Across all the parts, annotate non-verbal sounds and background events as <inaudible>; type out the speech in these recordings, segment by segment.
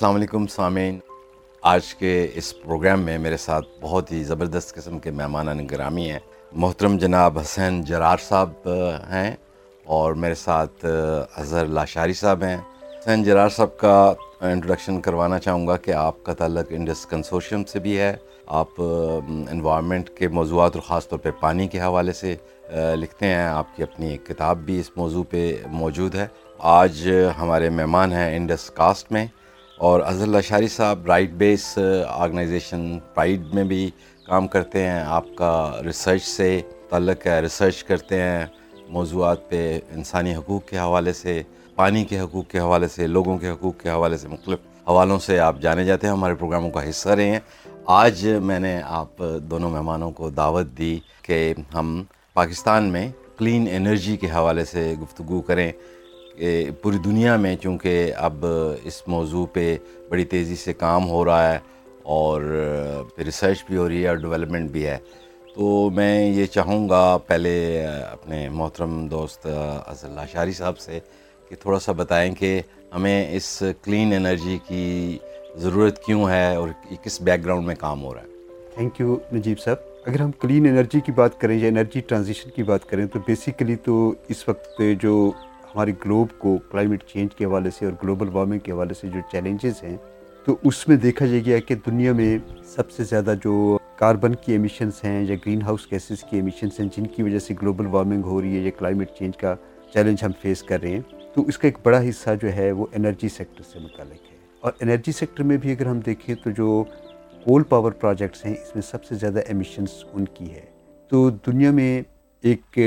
السلام علیکم سامعین۔ آج کے اس پروگرام میں میرے ساتھ بہت ہی زبردست قسم کے مہمان گرامی ہیں۔ محترم جناب حسین جرار صاحب ہیں اور میرے ساتھ اظہر لاشاری صاحب ہیں۔ حسین جرار صاحب کا انٹروڈکشن کروانا چاہوں گا کہ آپ کا تعلق انڈس کنسورشیم سے بھی ہے۔ آپ انوائرمنٹ کے موضوعات اور خاص طور پہ پانی کے حوالے سے لکھتے ہیں۔ آپ کی اپنی ایک کتاب بھی اس موضوع پہ موجود ہے۔ آج ہمارے مہمان ہیں انڈس کاسٹ میں۔ اور اظہر لاشاری صاحب رائٹ بیس آرگنائزیشن پرائڈ میں بھی کام کرتے ہیں۔ آپ کا ریسرچ سے تعلق ہے ریسرچ کرتے ہیں۔ موضوعات پہ انسانی حقوق کے حوالے سے، پانی کے حقوق کے حوالے سے، لوگوں کے حقوق کے حوالے سے مختلف حوالوں سے آپ جانے جاتے ہیں۔ ہمارے پروگراموں کا حصہ رہے ہیں۔ آج میں نے آپ دونوں مہمانوں کو دعوت دی کہ ہم پاکستان میں کلین انرجی کے حوالے سے گفتگو کریں۔ پوری دنیا میں چونکہ اب اس موضوع پہ بڑی تیزی سے کام ہو رہا ہے اور ریسرچ بھی ہو رہی ہے اور ڈیولپمنٹ بھی ہے، تو میں یہ چاہوں گا پہلے اپنے محترم دوست اض اللہ شاری صاحب سے کہ تھوڑا سا بتائیں کہ ہمیں اس کلین انرجی کی ضرورت کیوں ہے اور کس بیک گراؤنڈ میں کام ہو رہا ہے؟ تھینک یو نجیب صاحب. اگر ہم کلین انرجی کی بات کریں یا انرجی ٹرانزیشن کی بات کریں، تو بیسیکلی تو اس وقت جو ہماری گلوب کو کلائمیٹ چینج کے حوالے سے اور گلوبل وارمنگ کے حوالے سے جو چیلنجز ہیں، تو اس میں دیکھا جائے گیا کہ دنیا میں سب سے زیادہ جو کاربن کی ایمیشنز ہیں یا گرین ہاؤس گیسز کی ایمیشنز ہیں، جن کی وجہ سے گلوبل وارمنگ ہو رہی ہے یا کلائمیٹ چینج کا چیلنج ہم فیس کر رہے ہیں، تو اس کا ایک بڑا حصہ جو ہے وہ انرجی سیکٹر سے متعلق ہے۔ اور انرجی سیکٹر میں بھی اگر ہم دیکھیں تو جو کول پاور پروجیکٹس ہیں، اس میں سب سے زیادہ ایمیشنز ان کی ہے۔ تو دنیا میں ایک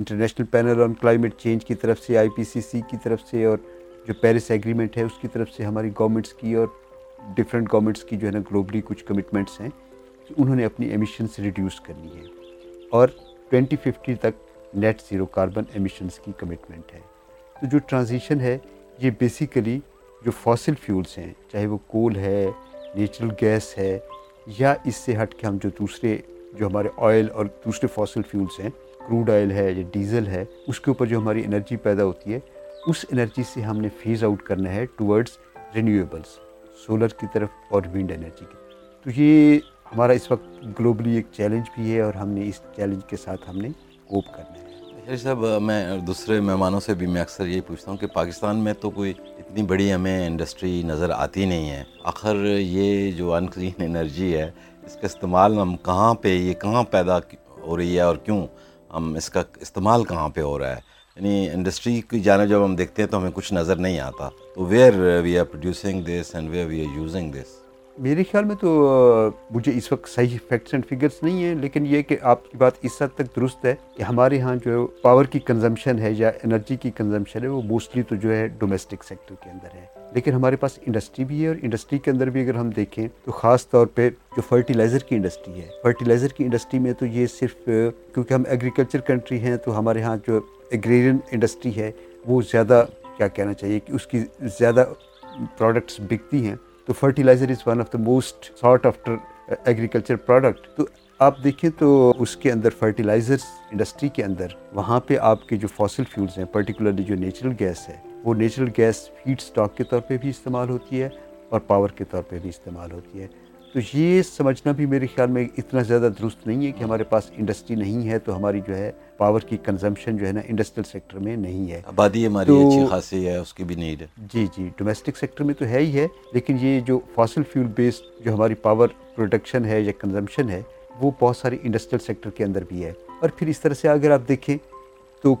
international panel on climate change کی طرف سے، آئی پی سی سی کی طرف سے اور جو پیرس ایگریمنٹ ہے اس کی طرف سے ہماری گورنمنٹس کی اور ڈفرینٹ گورنمنٹس کی جو ہے نا گلوبلی کچھ کمٹمنٹس ہیں، انہوں نے اپنی ایمیشنس ریڈیوس کرنی ہے اور ٹوینٹی ففٹی تک نیٹ زیرو کاربن ایمیشنس کی کمٹمنٹ ہے۔ تو جو ٹرانزیشن ہے، یہ بیسیکلی جو فاسل فیولس ہیں، چاہے وہ کول ہے نیچرل گیس ہے، یا اس سے ہٹ کے ہم جو دوسرے، جو ہمارے آئل اور دوسرے فاسل فیولس ہیں کروڈ آئل ہے یا ڈیزل ہے، اس کے اوپر جو ہماری انرجی پیدا ہوتی ہے، اس انرجی سے ہم نے فیز آؤٹ کرنا ہے ٹورڈز رینیویبلس سولر کی طرف اور ونڈ انرجی کی تو یہ ہمارا اس وقت گلوبلی ایک چیلنج بھی ہے اور ہم نے اس چیلنج کے ساتھ ہم نے کوپ کرنا ہے۔ صاحب، میں دوسرے مہمانوں سے بھی میں اکثر یہی پوچھتا ہوں کہ پاکستان میں تو کوئی اتنی بڑی ہمیں انڈسٹری نظر آتی نہیں ہے۔ آخر یہ جو ان کلین انرجی ہے، اس کا استعمال ہم کہاں پہ، یہ کہاں پیدا ہو رہی ہے اور کیوں؟ ہم اس کا استعمال کہاں پہ ہو رہا ہے؟ یعنی انڈسٹری کی جانب جب ہم دیکھتے ہیں تو ہمیں کچھ نظر نہیں آتا۔ تو where we are producing this and where we are using this میرے خیال میں تو مجھے اس وقت صحیح فیکٹس اینڈ فگرس نہیں ہیں، لیکن یہ کہ آپ کی بات اس حد تک درست ہے کہ ہمارے ہاں جو پاور کی کنزمپشن ہے یا انرجی کی کنزمپشن ہے، وہ موسٹلی تو جو ہے ڈومیسٹک سیکٹر کے اندر ہے۔ لیکن ہمارے پاس انڈسٹری بھی ہے اور انڈسٹری کے اندر بھی اگر ہم دیکھیں تو خاص طور پہ جو فرٹیلائزر کی انڈسٹری ہے فرٹیلائزر کی انڈسٹری میں تو یہ صرف کیونکہ ہم ایگریکلچر کنٹری ہیں تو ہمارے ہاں جو ایگریرین انڈسٹری ہے وہ زیادہ، کیا کہنا چاہیے کہ اس کی زیادہ پروڈکٹس بکتی ہیں۔ تو fertilizer is one of the most sought after agriculture product تو آپ دیکھیں تو اس کے اندر فرٹیلائزرس انڈسٹری کے اندر، وہاں پہ آپ کے جو فاسل فیولز ہیں پرٹیکولرلی جو نیچرل گیس ہے، وہ نیچرل گیس فیڈ سٹاک کے طور پہ بھی استعمال ہوتی ہے اور پاور کے طور پہ بھی استعمال ہوتی ہے۔ تو یہ سمجھنا بھی میرے خیال میں اتنا زیادہ درست نہیں ہے کہ ہمارے پاس انڈسٹری نہیں ہے تو ہماری جو ہے پاور کی کنزمپشن جو ہے نا انڈسٹریل سیکٹر میں نہیں ہے۔ آبادی ہماری اچھی خاصی ہے اس کی بھی نیڈ ہے۔ جی جی ڈومیسٹک سیکٹر میں تو ہے ہی ہے لیکن یہ جو فاسل فیول بیسڈ جو ہماری پاور پروڈکشن ہے یا کنزمپشن ہے وہ بہت ساری انڈسٹریل سیکٹر کے اندر بھی ہے۔ اور پھر اس طرح سے اگر آپ دیکھیں تو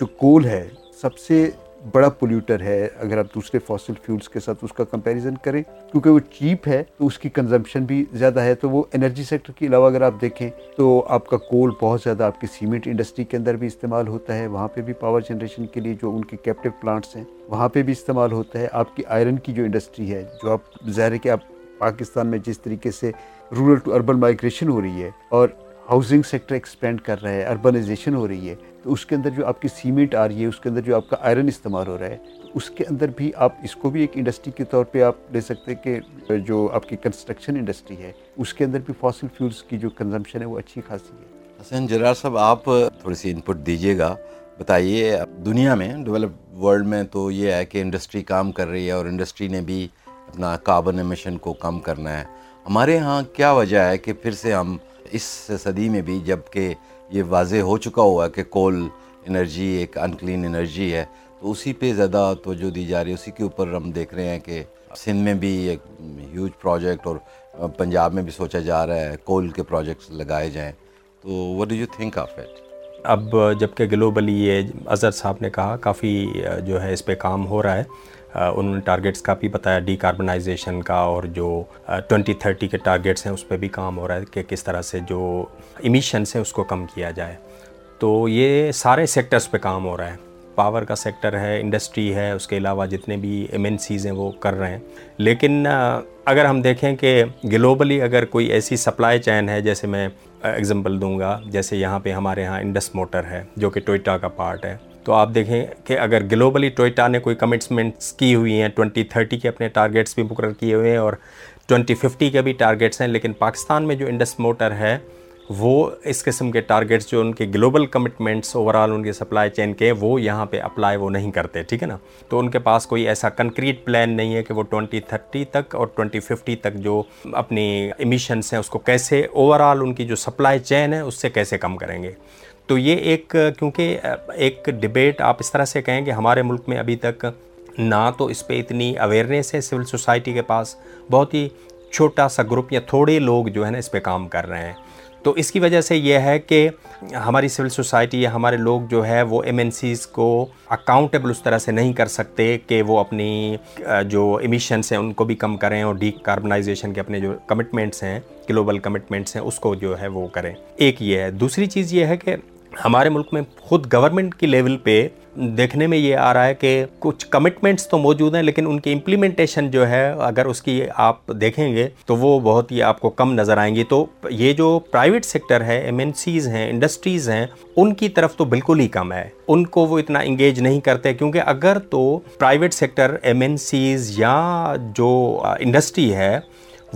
جو کول ہے سب سے بڑا پولیوٹر ہے، اگر آپ دوسرے فاسل فیولز کے ساتھ اس کا کمپیریزن کریں، کیونکہ وہ چیپ ہے تو اس کی کنزمپشن بھی زیادہ ہے، تو وہ انرجی سیکٹر کے علاوہ اگر آپ دیکھیں تو آپ کا کول بہت زیادہ آپ کی سیمنٹ انڈسٹری کے اندر بھی استعمال ہوتا ہے، وہاں پہ بھی پاور جنریشن کے لیے جو ان کے کیپٹیو پلانٹس ہیں، وہاں پہ بھی استعمال ہوتا ہے۔ آپ کی آئرن کی جو انڈسٹری ہے، جو آپ ظاہر ہے کہ آپ پاکستان میں جس طریقے سے رورل ٹو اربن مائگریشن ہو رہی ہے اور ہاؤسنگ سیکٹر ایکسپینڈ کر رہا ہے اربنائزیشن ہو رہی ہے تو اس کے اندر جو آپ کی سیمنٹ آ رہی ہے اس کے اندر جو آپ کا آئرن استعمال ہو رہا ہے تو اس کے اندر بھی آپ اس کو بھی ایک انڈسٹری کے طور پہ آپ لے سکتے ہیں کہ جو آپ کی کنسٹرکشن انڈسٹری ہے اس کے اندر بھی فاسل فیولز کی جو کنزمپشن ہے وہ اچھی خاصی ہے حسین جرار صاحب آپ تھوڑی سی انپٹ دیجیے گا بتائیے دنیا میں ڈیولپ ورلڈ میں تو یہ ہے کہ انڈسٹری کام کر رہی ہے اور انڈسٹری نے بھی اپنا کاربن ایمیشن کو کم کرنا ہے ہمارے ہاں کیا وجہ ہے کہ پھر سے ہم اس صدی میں بھی جبکہ یہ واضح ہو چکا ہوا ہے کہ کول انرجی ایک انکلین انرجی ہے، تو اسی پہ زیادہ توجہ دی جا رہی ہے۔ اسی کے اوپر ہم دیکھ رہے ہیں کہ سندھ میں بھی ایک ہیوج پروجیکٹ اور پنجاب میں بھی سوچا جا رہا ہے کول کے پروجیکٹس لگائے جائیں۔ تو what do you think of it اب جبکہ گلوبلی یہ اظہر صاحب نے کہا، کافی جو ہے اس پہ کام ہو رہا ہے۔ انہوں نے ٹارگیٹس کا بھی بتایا ڈی کاربنائزیشن کا اور جو ٹونٹی تھرٹی کے ٹارگیٹس ہیں، اس پہ بھی کام ہو رہا ہے کہ کس طرح سے جو امیشنس ہیں، اس کو کم کیا جائے۔ تو یہ سارے سیکٹرز پہ کام ہو رہا ہے۔ پاور کا سیکٹر ہے انڈسٹری ہے، اس کے علاوہ جتنے بھی ایم این سیز ہیں، وہ کر رہے ہیں۔ لیکن اگر ہم دیکھیں کہ گلوبلی اگر کوئی ایسی سپلائی چین ہے، جیسے میں ایگزامپل دوں گا، جیسے یہاں پہ ہمارے ہاں انڈس موٹر ہے، جو کہ ٹوئٹا کا پارٹ ہے۔ تو آپ دیکھیں کہ اگر گلوبلی ٹوئٹا نے کوئی کمٹمنٹس کی ہوئی ہیں ٹونٹی تھرٹی کے اپنے ٹارگیٹس بھی مقرر کیے ہوئے ہیں اور ٹونٹی ففٹی کے بھی ٹارگیٹس ہیں، لیکن پاکستان میں جو انڈس موٹر ہے، وہ اس قسم کے ٹارگیٹس جو ان کے گلوبل کمٹمنٹس اوور آل ان کے سپلائی چین کے، وہ یہاں پہ اپلائی وہ نہیں کرتے، ٹھیک ہے نا؟ تو ان کے پاس کوئی ایسا کنکریٹ پلان نہیں ہے کہ وہ ٹونٹی تھرٹی تک اور ٹونٹی ففٹی تک جو اپنی ایمیشنس ہیں، اس کو کیسے اوور آل ان کی جو سپلائی چین ہے، اس سے کیسے کم کریں گے۔ تو یہ ایک، کیونکہ، ایک ڈبیٹ آپ اس طرح سے کہیں کہ ہمارے ملک میں ابھی تک نہ تو اس پہ اتنی اویئرنیس ہے سول سوسائٹی کے پاس، بہت ہی چھوٹا سا گروپ یا تھوڑے لوگ جو ہے نا اس پہ کام کر رہے ہیں۔ تو اس کی وجہ سے یہ ہے کہ ہماری سول سوسائٹی یا ہمارے لوگ جو ہے وہ ایم این سیز کو اکاؤنٹیبل اس طرح سے نہیں کر سکتے کہ وہ اپنی، جو ایمیشنس ہیں ان کو بھی کم کریں اور ڈی کاربنائزیشن کے اپنے جو کمٹمنٹس ہیں گلوبل کمٹمنٹس ہیں، اس کو جو ہے وہ کریں۔ ایک یہ ہے۔ دوسری چیز یہ ہے کہ ہمارے ملک میں خود گورنمنٹ کی لیول پہ دیکھنے میں یہ آ رہا ہے کہ کچھ کمٹمنٹس تو موجود ہیں، لیکن ان کی امپلیمنٹیشن جو ہے، اگر اس کی آپ دیکھیں گے تو وہ بہت ہی آپ کو کم نظر آئیں گی۔ تو یہ جو پرائیویٹ سیکٹر ہے ایم این سیز ہیں انڈسٹریز ہیں، ان کی طرف تو بالکل ہی کم ہے۔ ان کو وہ اتنا انگیج نہیں کرتے، کیونکہ اگر تو private sector M N Cs یا جو انڈسٹری ہے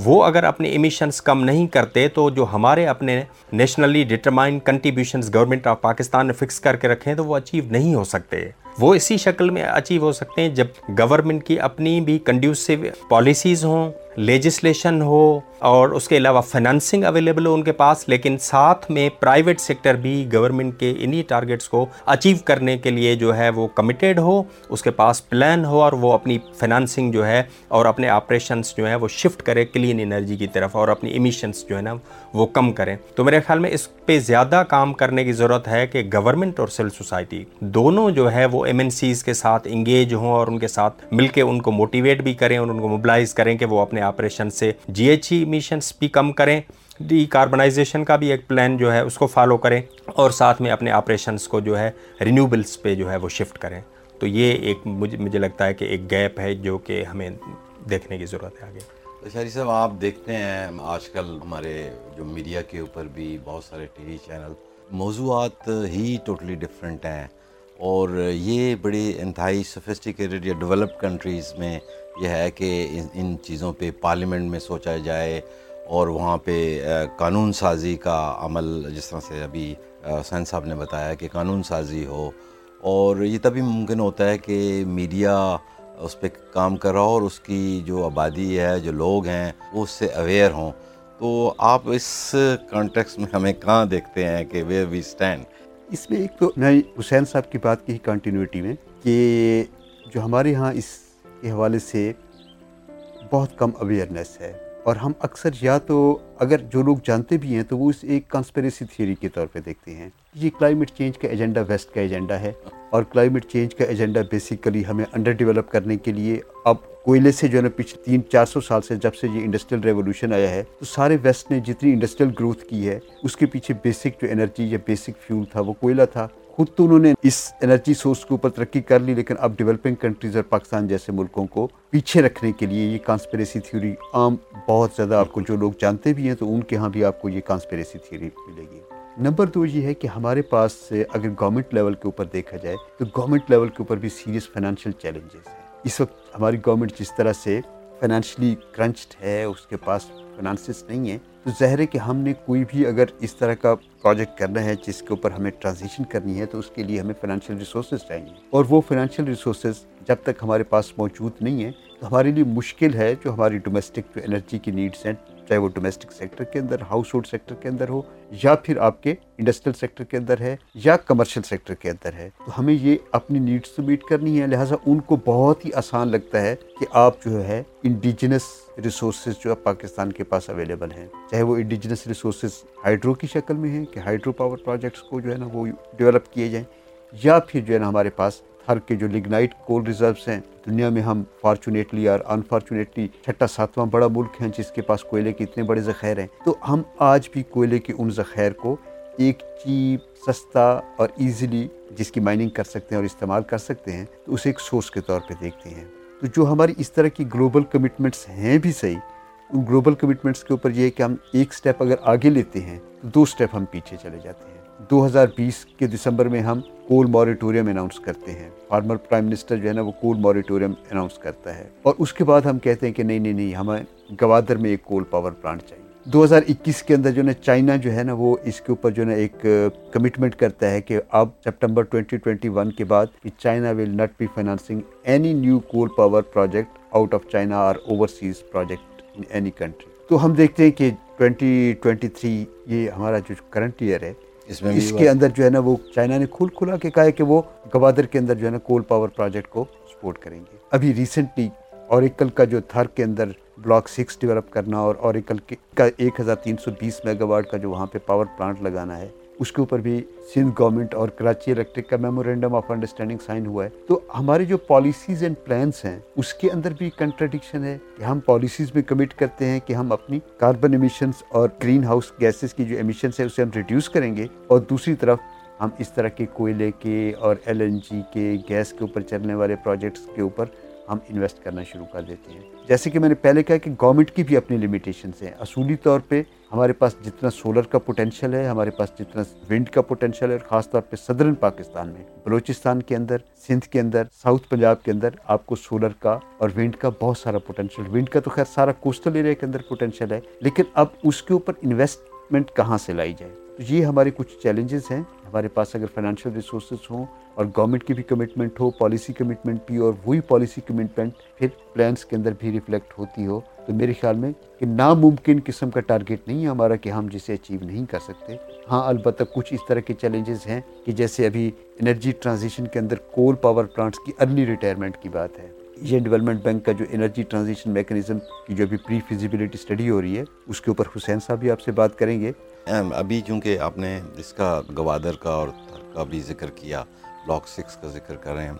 وہ اگر اپنے ایمیشنز کم نہیں کرتے تو جو ہمارے اپنے nationally determine contributions government of Pakistan نے فکس کر کے رکھے ہیں تو وہ اچیو نہیں ہو سکتے۔ وہ اسی شکل میں اچیو ہو سکتے ہیں جب گورنمنٹ کی اپنی بھی کنڈیوسو پالیسیز ہوں۔ لیجسلیشن ہو اور اس کے علاوہ فنانسنگ اویلیبل ہو ان کے پاس، لیکن ساتھ میں پرائیویٹ سیکٹر بھی گورنمنٹ کے انہی ٹارگیٹس کو اچیو کرنے کے لیے جو ہے وہ کمیٹیڈ ہو، اس کے پاس پلان ہو اور وہ اپنی فنانسنگ جو ہے اور اپنے آپریشنس جو ہے وہ شفٹ کرے کلین انرجی کی طرف اور اپنی ایمیشنس جو ہے نا وہ کم کریں۔ تو میرے خیال میں اس پہ زیادہ کام کرنے کی ضرورت ہے کہ گورنمنٹ اور سول سوسائٹی دونوں جو ہے وہ ایم این سیز کے ساتھ انگیج ہوں اور ان کے ساتھ مل کے ان کو موٹیویٹ بھی کریں اور ان کو موبلائز کریں کہ وہ اپنے اپنے آپریشن سے جی ایچ ای ایمیشنس بھی کم کریں ڈی کاربنائزیشن کا بھی ایک پلان جو ہے اس کو فالو کریں اور ساتھ میں اپنے آپریشنس کو جو ہے رینیوبلس پہ جو ہے وہ شفٹ کریں۔ تو یہ ایک مجھے مجھے لگتا ہے کہ ایک گیپ ہے جو کہ ہمیں دیکھنے کی ضرورت ہے آگے۔ شہری صاحب، آپ دیکھتے ہیں، آج کل ہمارے جو میڈیا کے اوپر بھی بہت سارے ٹی وی چینل موضوعات ہی ٹوٹلی ڈفرینٹ ہیں۔ اور یہ بڑی انتہائی سفسٹیکیٹڈ یا ڈیولپڈ کنٹریز میں یہ ہے کہ ان چیزوں پہ پارلیمنٹ میں سوچا جائے اور وہاں پہ قانون سازی کا عمل جس طرح سے ابھی سین صاحب نے بتایا کہ قانون سازی ہو اور یہ تبھی ممکن ہوتا ہے کہ میڈیا اس پہ کام کر رہا ہو اور اس کی جو آبادی ہے، جو لوگ ہیں، وہ اس سے اویئر ہوں۔ تو آپ اس کانٹیکس میں ہمیں کہاں دیکھتے ہیں کہ ویئر وی اسٹینڈ اس میں ایک تو میں حسین صاحب کی بات کی کنٹینیوٹی میں کہ جو ہمارے ہاں اس کے حوالے سے بہت کم اویئرنیس ہے۔ اور ہم اکثر یا تو اگر جو لوگ جانتے بھی ہیں تو وہ اس ایک کانسپریسی تھیوری کے طور پہ دیکھتے ہیں۔ یہ کلائمیٹ چینج کا ایجنڈا ویسٹ کا ایجنڈا ہے اور کلائمیٹ چینج کا ایجنڈا بیسیکلی ہمیں انڈر ڈیولپ کرنے کے لیے اب کوئلے سے جو ہے نا پچھلے تین چار سو سال سے جب سے یہ انڈسٹریل ریولوشن آیا ہے تو سارے ویسٹ نے جتنی انڈسٹریل گروتھ کی ہے اس کے پیچھے بیسک جو انرجی یا بیسک فیول تھا وہ کوئلہ تھا۔ خود تو انہوں نے اس انرجی سورس کے اوپر ترقی کر لی، لیکن اب ڈیولپنگ کنٹریز اور پاکستان جیسے ملکوں کو پیچھے رکھنے کے لیے یہ کانسپریسی تھیوری عام بہت زیادہ آپ کو جو لوگ جانتے بھی ہیں تو ان کے ہاں بھی آپ کو یہ کانسپریسی تھیوری ملے گی۔ نمبر دو یہ ہے کہ ہمارے پاس اگر گورنمنٹ لیول کے اوپر دیکھا جائے تو گورنمنٹ لیول کے اوپر بھی سیریس فائنینشیل چیلنجز ہیں۔ اس وقت ہماری گورنمنٹ جس طرح سے فائنینشلی کرنچڈ ہے، اس کے پاس فنانسز نہیں ہیں، تو ظاہر ہے کہ ہم نے کوئی بھی اگر اس طرح کا پروجیکٹ کرنا ہے جس کے اوپر ہمیں ٹرانزیشن کرنی ہے، تو اس کے لیے ہمیں فنانشیل ریسورسز چاہیے۔ اور وہ فائنینشیل ریسورسز جب تک ہمارے پاس موجود نہیں ہیں، تو ہمارے لیے مشکل ہے جو ہماری ڈومیسٹک جو انرجی کی نیڈس ہیں چاہے وہ ڈومیسٹک سیکٹر کے اندر ہاؤس ہولڈ سیکٹر کے اندر ہو، یا پھر آپ کے انڈسٹریل سیکٹر کے اندر ہے، یا کمرشل سیکٹر کے اندر ہے، تو ہمیں یہ اپنی نیڈس تو میٹ کرنی ہے۔ لہٰذا ان کو بہت ہی آسان لگتا ہے کہ آپ جو ہے انڈیجنس ریسورسز جو پاکستان کے پاس اویلیبل ہیں، چاہے وہ انڈیجنس ریسورسز ہائیڈرو کی شکل میں ہیں کہ ہائیڈرو پاور پروجیکٹس کو جو ہے نا وہ ڈیولپ کیے جائیں، یا پھر جو ہے نا ہمارے پاس ہر کے جو لگنائٹ کول ریزروس ہیں، دنیا میں ہم فارچونیٹلی اور انفارچونیٹلی چھٹا ساتواں بڑا ملک ہیں جس کے پاس کوئلے کے اتنے بڑے ذخیر ہیں۔ تو ہم آج بھی کوئلے کے ان ذخیر کو ایک چیپ سستا اور ایزیلی جس کی مائننگ کر سکتے ہیں اور استعمال کر سکتے ہیں، تو اسے ایک سورس کے طور پہ دیکھتے ہیں۔ تو جو ہماری اس طرح کی گلوبل کمٹمنٹس ہیں بھی صحیح، ان گلوبل کمٹمنٹس کے اوپر یہ ہے کہ ہم ایک سٹیپ اگر آگے لیتے ہیں، تو دو سٹیپ ہم پیچھے چلے جاتے ہیں۔ دو ہزار بیس کے دسمبر میں ہم کول موریٹوریم اناؤنس کرتے ہیں۔ فارمر پرائم منسٹر جو ہے نا وہ کول موریٹوریم اناؤنس کرتا ہے۔ اور اس کے بعد ہم کہتے ہیں کہ نہیں نہیں نہیں، ہمیں گوادر میں ایک کول پاور پلانٹ چاہیے۔ دو ہزار اکیس کے اندر جو ہے چائنا جو ہے نا وہ اس کے اوپر جو ہے ایک کمٹمنٹ کرتا ہے کہ اب سپٹمبر ٹوئنٹی ٹوئنٹی ون کے بعد China will not be financing any new coal power project out of China اور overseas project in any country تو ہم دیکھتے ہیں کہ ٹوئنٹی ٹوئنٹی تھری یہ ہمارا جو کرنٹ ایئر ہے اس میں اس کے اندر جو ہے نا وہ چائنا نے کھل کھلا کے کہا ہے کہ وہ گوادر کے اندر جو ہے نا کول پاور پروجیکٹ کو سپورٹ کریں گے۔ ابھی ریسنٹلی اوریکل کا جو تھر کے اندر بلاک سکس ڈیولپ کرنا اور اوریکل کا ایک ہزار تین سو بیس میگا واٹ کا جو وہاں پہ پاور پلانٹ لگانا ہے اس کے اوپر بھی سندھ گورنمنٹ اور کراچی الیکٹرک کا میمورینڈم آف انڈرسٹینڈنگ سائن ہوا ہے۔ تو ہماری جو پالیسیز اینڈ پلانس ہیں، اس کے اندر بھی کنٹرڈکشن ہے کہ ہم پالیسیز میں کمٹ کرتے ہیں کہ ہم اپنی کاربن ایمیشنز اور گرین ہاؤس گیسز کی جو ایمیشنس ہے اسے ہم ریڈیوس کریں گے۔ اور دوسری طرف ہم اس طرح کے کوئلے کے اور ایل این جی کے گیس کے اوپر چلنے والے پروجیکٹس کے اوپر ہم انویسٹ کرنا شروع کر دیتے ہیں۔ جیسے کہ میں نے پہلے کہا کہ گورنمنٹ کی بھی اپنی لمیٹیشنس ہیں۔ اصولی طور پہ ہمارے پاس جتنا سولر کا پوٹینشیل ہے، ہمارے پاس جتنا ونڈ کا پوٹینشیل ہے، اور خاص طور پہ صدرن پاکستان میں، بلوچستان کے اندر، سندھ کے اندر ساؤتھ پنجاب کے اندر آپ کو سولر کا اور ونڈ کا بہت سارا پوٹینشیل ونڈ کا تو خیر سارا کوسٹل ایریا کے اندر پوٹینشیل ہے، لیکن اب اس کے اوپر انویسٹمنٹ کہاں سے لائی جائے؟ تو یہ ہمارے کچھ چیلنجز ہیں۔ ہمارے پاس اگر فائنینشیل ریسورسز ہوں اور گورنمنٹ کی بھی کمٹمنٹ ہو پالیسی کمٹمنٹ بھی اور وہی پالیسی کمٹمنٹ پھر پلانس کے اندر بھی ریفلیکٹ ہوتی ہو، تو میرے خیال میں کہ ناممکن قسم کا ٹارگیٹ نہیں ہے ہمارا کہ ہم جسے اچیو نہیں کر سکتے۔ ہاں البتہ کچھ اس طرح کے چیلنجز ہیں کہ جیسے ابھی انرجی ٹرانزیشن کے اندر کول پاور پلانٹس کی ارلی ریٹائرمنٹ کی بات ہے۔ یہ ڈیولپمنٹ بینک کا جو انرجی ٹرانزیشن میکنزم کی جو ابھی پری فیزیبلٹی اسٹڈی ہو رہی ہے، اس کے اوپر حسین صاحب بھی آپ سے بات کریں گے۔ ابھی چونکہ آپ نے اس کا گوادر کا اور کا بھی ذکر کیا بلاک سکس کا ذکر کر رہے ہیں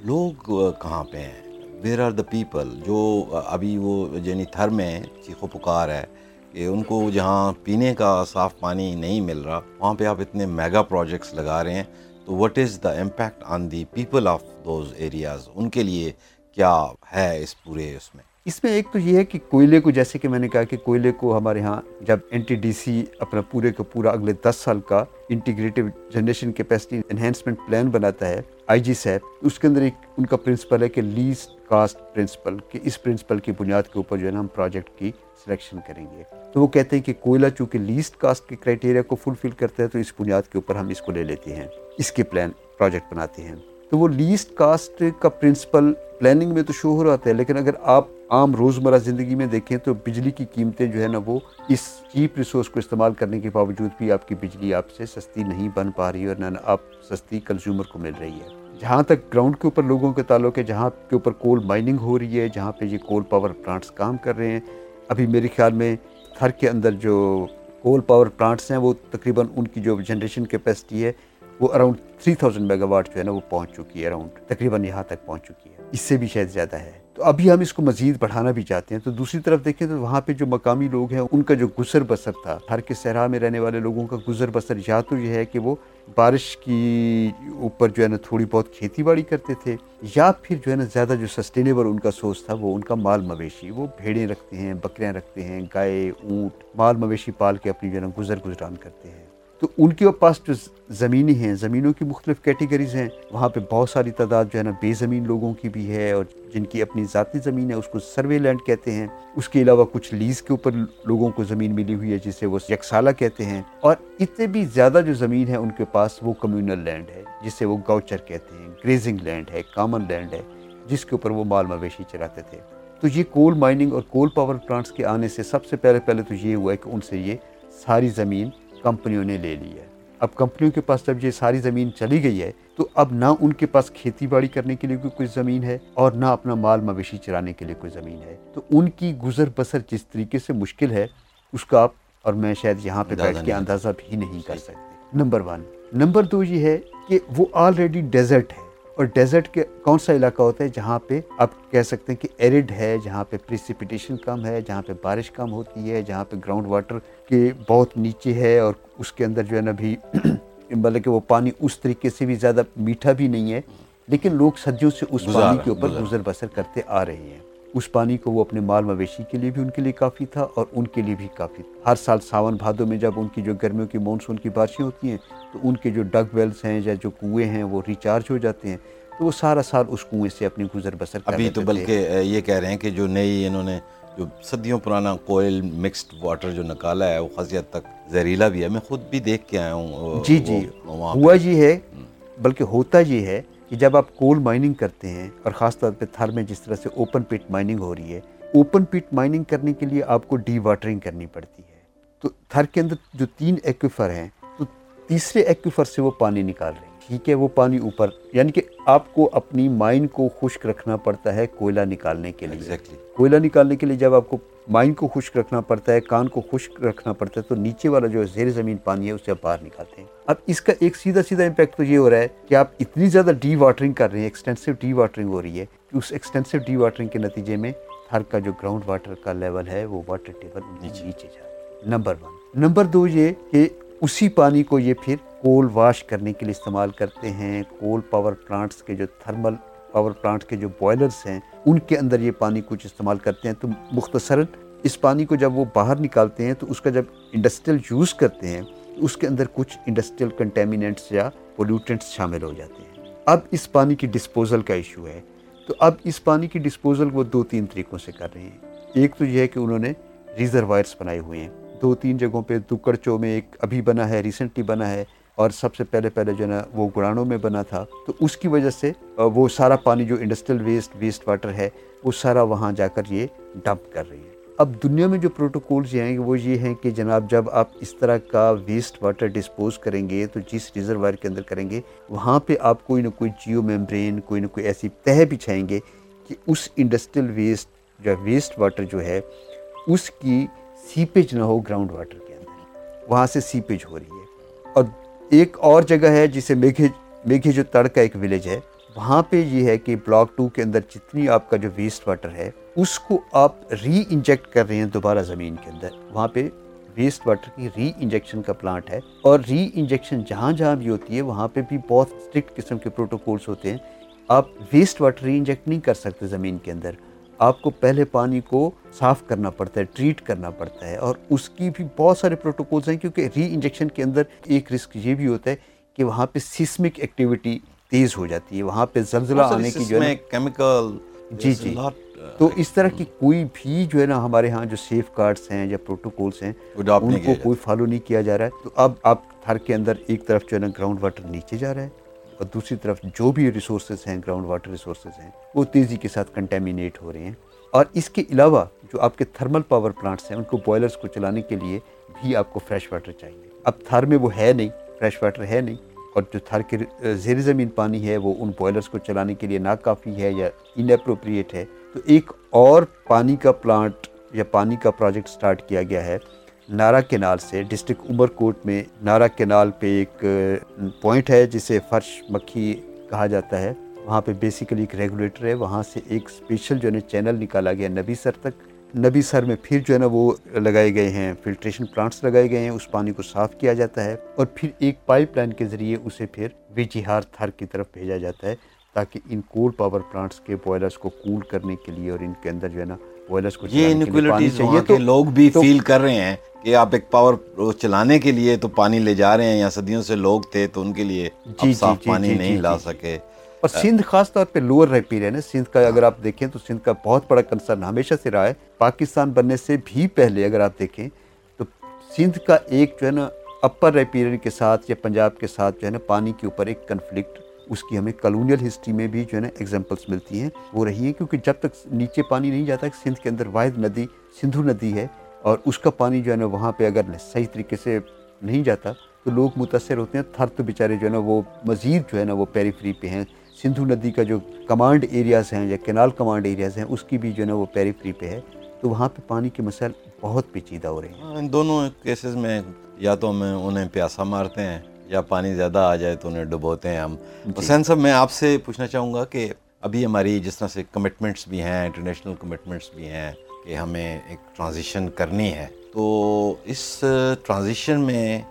لوگ کہاں پہ ہیں؟ ویر آر دا پیپل جو ابھی وہ یعنی تھر میں چیخ و پکار ہے کہ ان کو جہاں پینے کا صاف پانی نہیں مل رہا، وہاں پہ آپ اتنے میگا پروجیکٹس لگا رہے ہیں۔ تو what is the impact on the people of those areas ان کے لیے کیا ہے اس پورے اس میں؟ اس میں ایک تو یہ ہے کہ کوئلے کو جیسے کہ میں نے کہا کہ کوئلے کو ہمارے ہاں جب این ٹی ڈی سی اپنا پورے کا پورا اگلے دس سال کا integrative generation capacity enhancement plan بناتا ہے آئی جی سیپ اس کے اندر ایک ان کا پرنسپل ہے کہ لیسٹ کاسٹ پرنسپل، کہ اس پرنسپل کی بنیاد کے اوپر جو ہے نا ہم پروجیکٹ کی سلیکشن کریں گے۔ تو وہ کہتے ہیں کہ کوئلہ چونکہ لیسٹ کاسٹ کے کرائٹیریا کو فلفل کرتا ہے تو اس بنیاد کے اوپر ہم اس کو لے لیتے ہیں، اس کے پلان پروجیکٹ بناتے ہیں۔ تو وہ لیسٹ کاسٹ کا پرنسپل پلاننگ میں تو شو ہو رہا ہے لیکن اگر آپ عام روزمرہ زندگی میں دیکھیں تو بجلی کی قیمتیں جو ہے نا وہ اس چیپ ریسورس کو استعمال کرنے کے باوجود بھی آپ کی بجلی آپ سے سستی نہیں بن پا رہی اور نہ آپ سستی کنزیومر کو مل رہی ہے۔ جہاں تک گراؤنڈ کے اوپر لوگوں کے تعلق ہے، جہاں کے اوپر کول مائننگ ہو رہی ہے، جہاں پہ یہ کول پاور پلانٹس کام کر رہے ہیں، ابھی میرے خیال میں تھر کے اندر جو کول پاور پلانٹس ہیں، وہ تقریباً ان کی جو جنریشن کیپیسٹی ہے وہ around three thousand megawatt جو ہے نا وہ پہنچ چکی ہے اراؤنڈ تقریباً یہاں تک پہنچ چکی ہے۔ اس سے بھی شاید زیادہ ہے۔ تو ابھی ہم اس کو مزید بڑھانا بھی چاہتے ہیں۔ تو دوسری طرف دیکھیں تو وہاں پہ جو مقامی لوگ ہیں، ان کا جو گزر بسر تھا، ہر کے صحرا میں رہنے والے لوگوں کا گزر بسر، یا تو یہ ہے کہ وہ بارش کی اوپر جو ہے نا تھوڑی بہت کھیتی باڑی کرتے تھے، یا پھر جو ہے نا زیادہ جو سسٹینیبل ان کا سورس تھا، وہ ان کا مال مویشی، وہ بھیڑیں رکھتے ہیں، بکریاں رکھتے ہیں، گائے، اونٹ، مال مویشی پال کے اپنی جو ہے نا گزر گزران کرتے ہیں۔ تو ان کے پاس جو زمینیں ہیں، زمینوں کی مختلف کیٹیگریز ہیں، وہاں پہ بہت ساری تعداد جو ہے نا بے زمین لوگوں کی بھی ہے اور جن کی اپنی ذاتی زمین ہے، اس کو سروے لینڈ کہتے ہیں۔ اس کے علاوہ کچھ لیز کے اوپر لوگوں کو زمین ملی ہوئی ہے، جسے وہ یکسالہ کہتے ہیں۔ اور اتنے بھی زیادہ جو زمین ہے ان کے پاس وہ کمیونل لینڈ ہے، جسے وہ گوچر کہتے ہیں۔ گریزنگ لینڈ ہے کامن لینڈ ہے، جس کے اوپر وہ مال مویشی چراتے تھے۔ تو یہ کول مائننگ اور کول پاور پلانٹس کے آنے سے سب سے پہلے پہلے تو یہ ہوا ہے کہ ان سے یہ ساری زمین کمپنیوں نے لے لی ہے۔ اب کمپنیوں کے پاس جب یہ ساری زمین چلی گئی ہے تو اب نہ ان کے پاس کھیتی باڑی کرنے کے لیے کوئی زمین ہے اور نہ اپنا مال مویشی چرانے کے لیے کوئی زمین ہے۔ تو ان کی گزر بسر جس طریقے سے مشکل ہے اس کا آپ اور میں شاید یہاں پہ بیٹھ کے اندازہ بھی نہیں کر سکتے۔ Number one. نمبر دو یہ ہے کہ وہ آلریڈی ڈیزرٹ ہے۔ اور ڈیزرٹ کے کون سا علاقہ ہوتا ہے جہاں پہ آپ کہہ سکتے ہیں کہ ایرڈ ہے جہاں پہ پریسیپیٹیشن کم ہے جہاں پہ بارش کم ہوتی ہے جہاں پہ گراؤنڈ واٹر کے بہت نیچے ہے اور اس کے اندر جو ہے نا بھی <clears throat> مطلب کہ وہ پانی اس طریقے سے بھی زیادہ میٹھا بھی نہیں ہے لیکن لوگ صدیوں سے اس پانی کے اوپر گزر بسر کرتے آ رہے ہیں۔ اس پانی کو وہ اپنے مال مویشی کے لیے بھی ان کے لیے کافی تھا اور ان کے لیے بھی کافی تھا۔ ہر سال ساون بھادوں میں جب ان کی جو گرمیوں کی مونسون کی بارشیں ہوتی ہیں تو ان کے جو ڈگ ویلز ہیں یا جو کنویں ہیں وہ ریچارج ہو جاتے ہیں۔ تو وہ سارا سال اس کنویں سے اپنی گزر بسر ابھی تو بلکہ یہ کہہ رہے ہیں کہ جو نئی انہوں نے جو صدیوں پرانا کوئل مکسڈ واٹر جو نکالا ہے وہ خاصیت تک زہریلا بھی ہے۔ میں خود بھی دیکھ کے آیا ہوں جی جی۔ ہوا یہ ہے بلکہ ہوتا یہ ہے کہ جب آپ کول مائننگ کرتے ہیں اور خاص طور پہ تھر میں جس طرح سے اوپن پٹ مائننگ ہو رہی ہے اوپن پٹ مائننگ کرنے کے لیے آپ کو ڈی واٹرنگ کرنی پڑتی ہے۔ تو تھر کے اندر جو تین ایکوفر ہیں، تو تیسرے ایکویفر سے وہ پانی نکال رہے ہیں۔ ٹھیک ہے وہ پانی اوپر یعنی کہ آپ کو اپنی مائن کو خشک رکھنا پڑتا ہے کوئلہ نکالنے کے لیے۔ کوئلہ نکالنے کے لیے جب آپ کو مائن کو خشک رکھنا پڑتا ہے کان کو خشک رکھنا پڑتا ہے تو نیچے والا جو زیر زمین پانی ہے اسے آپ باہر نکالتے ہیں۔ اب اس کا ایک سیدھا سیدھا امپیکٹ تو یہ ہو رہا ہے کہ آپ اتنی زیادہ ڈی واٹرنگ کر رہے ہیں ایکسٹینسو ڈی واٹرنگ ہو رہی ہے۔ کہ اس ایکسٹینسو ڈی واٹرنگ کے نتیجے میں ہر کا جو گراؤنڈ واٹر کا لیول ہے وہ واٹر ٹیبل نیچے جا رہا ہے۔ نمبر ون نمبر دو یہ کہ اسی پانی کو یہ پھر کول واش کرنے کے لیے استعمال کرتے ہیں۔ کول پاور پلانٹس کے جو تھرمل پاور پلانٹس کے جو بوائلرز ہیں، ان کے اندر یہ پانی کچھ استعمال کرتے ہیں۔ تو مختصراً اس پانی کو جب وہ باہر نکالتے ہیں، تو اس کا جب انڈسٹریل یوز کرتے ہیں تو اس کے اندر کچھ انڈسٹریل کنٹیمنٹس یا پولیوٹنٹس شامل ہو جاتے ہیں۔ اب اس پانی کی ڈسپوزل کا ایشو ہے۔ تو اب اس پانی کی ڈسپوزل وہ دو تین طریقوں سے کر رہے ہیں۔ ایک تو یہ ہے کہ انہوں نے ریزروائرس بنائے ہوئے ہیں۔ دو تین جگہوں پہ دکڑچوں میں ایک ابھی بنا ہے ریسنٹلی بنا ہے اور سب سے پہلے پہلے جو ہے نا وہ گڑانوں میں بنا تھا۔ تو اس کی وجہ سے وہ سارا پانی جو انڈسٹریل ویسٹ ویسٹ واٹر ہے، وہ سارا وہاں جا کر یہ ڈمپ کر رہی ہے۔ اب دنیا میں جو پروٹوکولز یہ ہیں، وہ یہ ہیں کہ جناب جب آپ اس طرح کا ویسٹ واٹر ڈسپوز کریں گے، تو جس ریزروائر کے اندر کریں گے، وہاں پہ آپ کوئی نہ کوئی جیو میمبرین کوئی نہ کوئی ایسی تہ بچھائیں گے کہ اس انڈسٹریل ویسٹ جو ویسٹ واٹر جو ہے، اس کی سیپیج نہ ہو گراؤنڈ واٹر کے اندر وہاں سے سیپیج ہو رہی ہے اور ایک اور جگہ ہے جسے میگھے میگھے جو تڑ کا ایک ولیج ہے وہاں پہ یہ ہے کہ بلاک ٹو کے اندر جتنی آپ کا جو ویسٹ واٹر ہے اس کو آپ ری انجیکٹ کر رہے ہیں دوبارہ زمین کے اندر وہاں پہ ویسٹ واٹر کی ری انجیکشن کا پلانٹ ہے اور ری انجیکشن جہاں جہاں بھی ہوتی ہے وہاں پہ بھی بہت اسٹرکٹ قسم کے پروٹوکولس ہوتے ہیں آپ ویسٹ واٹر ری انجیکٹ نہیں کر سکتے زمین کے اندر آپ کو پہلے پانی کو صاف کرنا پڑتا ہے ٹریٹ کرنا پڑتا ہے اور اس کی بھی بہت سارے پروٹوکولز ہیں کیونکہ ری انجیکشن کے اندر ایک رسک یہ بھی ہوتا ہے کہ وہاں پہ سسمک ایکٹیویٹی تیز ہو جاتی ہے وہاں پہ زلزلہ آنے کی جو ہے کیمیکل جی جی۔ تو اس طرح کی کوئی بھی جو ہے نا ہمارے ہاں جو سیف کارڈز ہیں یا پروٹوکولز ہیں ان کو کوئی فالو نہیں کیا جا رہا ہے۔ تو اب آپ تھر کے اندر ایک طرف جو ہے نا گراؤنڈ واٹر نیچے جا رہا ہے۔ اور دوسری طرف جو بھی ریسورسز ہیں گراؤنڈ واٹر ریسورسز ہیں، وہ تیزی کے ساتھ کنٹیمینیٹ ہو رہے ہیں۔ اور اس کے علاوہ جو آپ کے تھرمل پاور پلانٹس ہیں، ان کو بوائلرز کو چلانے کے لیے بھی آپ کو فریش واٹر چاہیے۔ اب تھر میں وہ ہے نہیں فریش واٹر ہے نہیں۔ اور جو تھر کے زیر زمین پانی ہے، وہ ان بوائلرز کو چلانے کے لیے ناکافی ہے یا ان اپروپریٹ ہے۔ تو ایک اور پانی کا پلانٹ یا پانی کا پروجیکٹ سٹارٹ کیا گیا ہے۔ نارا کینال سے، ڈسٹرکٹ عمر کوٹ میں نارا کینال پہ ایک پوائنٹ ہے جسے فرش مکھی کہا جاتا ہے۔ وہاں پہ بیسیکلی ایک ریگولیٹر ہے۔ وہاں سے ایک اسپیشل جو ہے نا چینل نکالا گیا نبی سر تک۔ نبی سر میں پھر جو ہے نا وہ لگائے گئے ہیں فلٹریشن پلانٹس لگائے گئے ہیں۔ اس پانی کو صاف کیا جاتا ہے اور پھر ایک پائپ لائن کے ذریعے اسے پھر ویجیہار تھر کی طرف بھیجا جاتا ہے تاکہ ان کول پاور پلانٹس کے بوائلرز کو کول کرنے کے لیے اور ان کے اندر جو ہے نا کو یہ چاہیے وہاں کے لوگ بھی فیل کر رہے ہیں کہ آپ ایک پاور چلانے کے لیے تو پانی لے جا رہے ہیں یا صدیوں سے لوگ تھے تو ان کے لیے جی، جی، صاف جی، پانی نہیں لا۔ سکے اور سندھ خاص طور پہ لوور ریپیرین ہے سندھ کا اگر آپ دیکھیں تو سندھ کا بہت بڑا کنسرن ہمیشہ سے رہا ہے پاکستان بننے سے بھی پہلے اگر آپ دیکھیں تو سندھ کا ایک جو ہے نا اپر ریپیرین کے ساتھ یا پنجاب کے ساتھ جو ہے نا پانی کے اوپر ایک کنفلکٹ اس کی ہمیں کلونیل ہسٹری میں بھی جو ہے نا ایگزامپلس ملتی ہیں۔ وہ رہی ہیں کیونکہ جب تک نیچے پانی نہیں جاتا سندھ کے اندر واحد ندی، سندھو ندی ہے اور اس کا پانی جو ہے نا وہاں پہ اگر صحیح طریقے سے نہیں جاتا، تو لوگ متاثر ہوتے ہیں۔ تھر تو بیچارے جو ہے نا وہ مزید جو ہے نا وہ پیری فری پہ ہیں۔ سندھو ندی کا جو کمانڈ ایریاز ہیں یا کینال کمانڈ ایریاز ہیں، اس کی بھی جو ہے نا وہ پیری فری پہ ہے۔ تو وہاں پہ پانی کے مسائل بہت پیچیدہ ہو رہے ہیں۔ ہاں، ان دونوں کیسز میں، یا تو ہم انہیں پیاسا مارتے ہیں یا پانی زیادہ آ جائے تو انہیں ڈبوتے ہیں ہم۔ حسین صاحب میں آپ سے پوچھنا چاہوں گا کہ ابھی ہماری جس طرح سے کمٹمنٹس بھی ہیں انٹرنیشنل کمٹمنٹس بھی ہیں کہ ہمیں ایک ٹرانزیشن کرنی ہے۔ تو اس ٹرانزیشن میں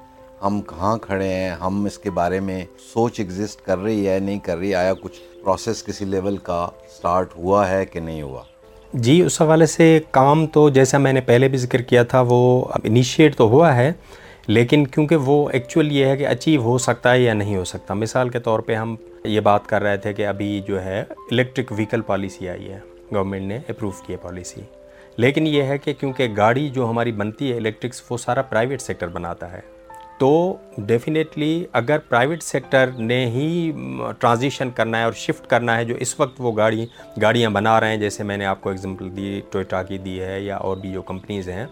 ہم کہاں کھڑے ہیں؟ ہم اس کے بارے میں سوچ ایگزسٹ کر رہی ہے نہیں کر رہی؟ آیا کچھ پروسیس کسی لیول کا سٹارٹ ہوا ہے کہ نہیں ہوا؟ جی اس حوالے سے کام تو جیسا میں نے پہلے بھی ذکر کیا تھا وہ انیشیٹ تو ہوا ہے۔ لیکن کیونکہ وہ ایکچوئل یہ ہے کہ اچیو ہو سکتا ہے یا نہیں ہو سکتا۔ مثال کے طور پہ ہم یہ بات کر رہے تھے کہ ابھی جو ہے الیکٹرک وہیکل پالیسی آئی ہے۔ گورنمنٹ نے اپروو کی ہے پالیسی لیکن یہ ہے کہ کیونکہ گاڑی جو ہماری بنتی ہے الیکٹرکس وہ سارا پرائیویٹ سیکٹر بناتا ہے۔ تو ڈیفینیٹلی اگر پرائیویٹ سیکٹر نے ہی ٹرانزیشن کرنا ہے اور شفٹ کرنا ہے جو اس وقت وہ گاڑی، گاڑیاں بنا رہے ہیں، جیسے میں نے آپ کو اگزامپل دی ٹوئٹا کی دی ہے یا اور بھی جو کمپنیز ہیں۔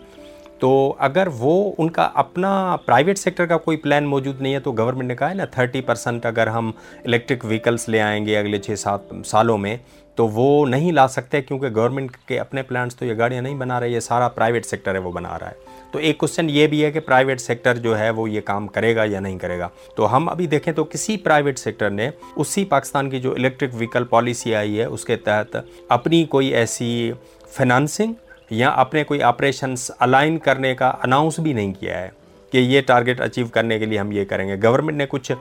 تو اگر وہ ان کا اپنا پرائیویٹ سیکٹر کا کوئی پلان موجود نہیں ہے تو گورنمنٹ نے کہا ہے نا تھرٹی پرسنٹ اگر ہم الیکٹرک وہیکلس لے آئیں گے اگلے چھ سات سالوں میں، تو وہ نہیں لا سکتے کیونکہ گورنمنٹ کے اپنے پلانٹس تو یہ گاڑیاں نہیں بنا رہے یہ سارا پرائیویٹ سیکٹر ہے، وہ بنا رہا ہے۔ تو ایک کوشچن یہ بھی ہے کہ پرائیویٹ سیکٹر جو ہے وہ یہ کام کرے گا یا نہیں کرے گا۔ تو ہم ابھی دیکھیں تو کسی پرائیویٹ سیکٹر نے اسی پاکستان کی جو الیکٹرک وہیکل پالیسی آئی ہے، اس کے تحت اپنی کوئی ایسی فنانسنگ یا اپنے کوئی آپریشنس الائن کرنے کا اناؤنس بھی نہیں کیا ہے کہ یہ ٹارگٹ اچیو کرنے کے لیے ہم یہ کریں گے۔ گورنمنٹ نے کچھ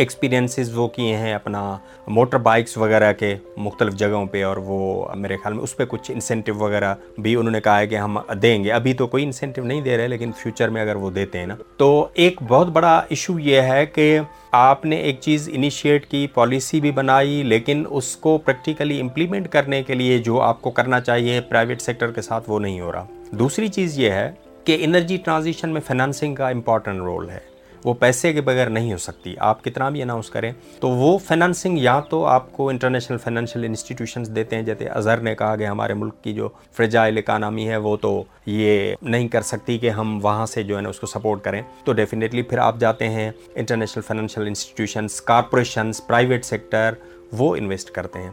ایکسپیرینسز وہ کیے ہیں اپنا موٹر بائکس وغیرہ کے مختلف جگہوں پہ اور وہ میرے خیال میں اس پہ کچھ انسینٹیو وغیرہ بھی انہوں نے کہا ہے کہ ہم دیں گے۔ ابھی تو کوئی انسینٹیو نہیں دے رہے لیکن فیوچر میں اگر وہ دیتے ہیں نا۔ تو ایک بہت بڑا ایشو یہ ہے کہ آپ نے ایک چیز انیشیٹ کی پالیسی بھی بنائی، لیکن اس کو پریکٹیکلی امپلیمنٹ کرنے کے لیے جو آپ کو کرنا چاہیے پرائیویٹ سیکٹر کے ساتھ وہ نہیں ہو رہا۔ دوسری چیز یہ ہے کہ انرجی ٹرانزیشن میں فنانسنگ کا امپورٹنٹ رول ہے۔ وہ پیسے کے بغیر نہیں ہو سکتی۔ آپ کتنا بھی اناؤنس کریں، تو وہ فنانسنگ یا تو آپ کو انٹرنیشنل فائنینشیل انسٹیٹیوشنز دیتے ہیں۔ جیسے اظہر نے کہا کہ ہمارے ملک کی جو فریجائل اکانامی ہے، وہ تو یہ نہیں کر سکتی کہ ہم وہاں سے جو ہے نا اس کو سپورٹ کریں۔ تو ڈیفینیٹلی پھر آپ جاتے ہیں international financial institutions corporations private sector وہ انویسٹ کرتے ہیں۔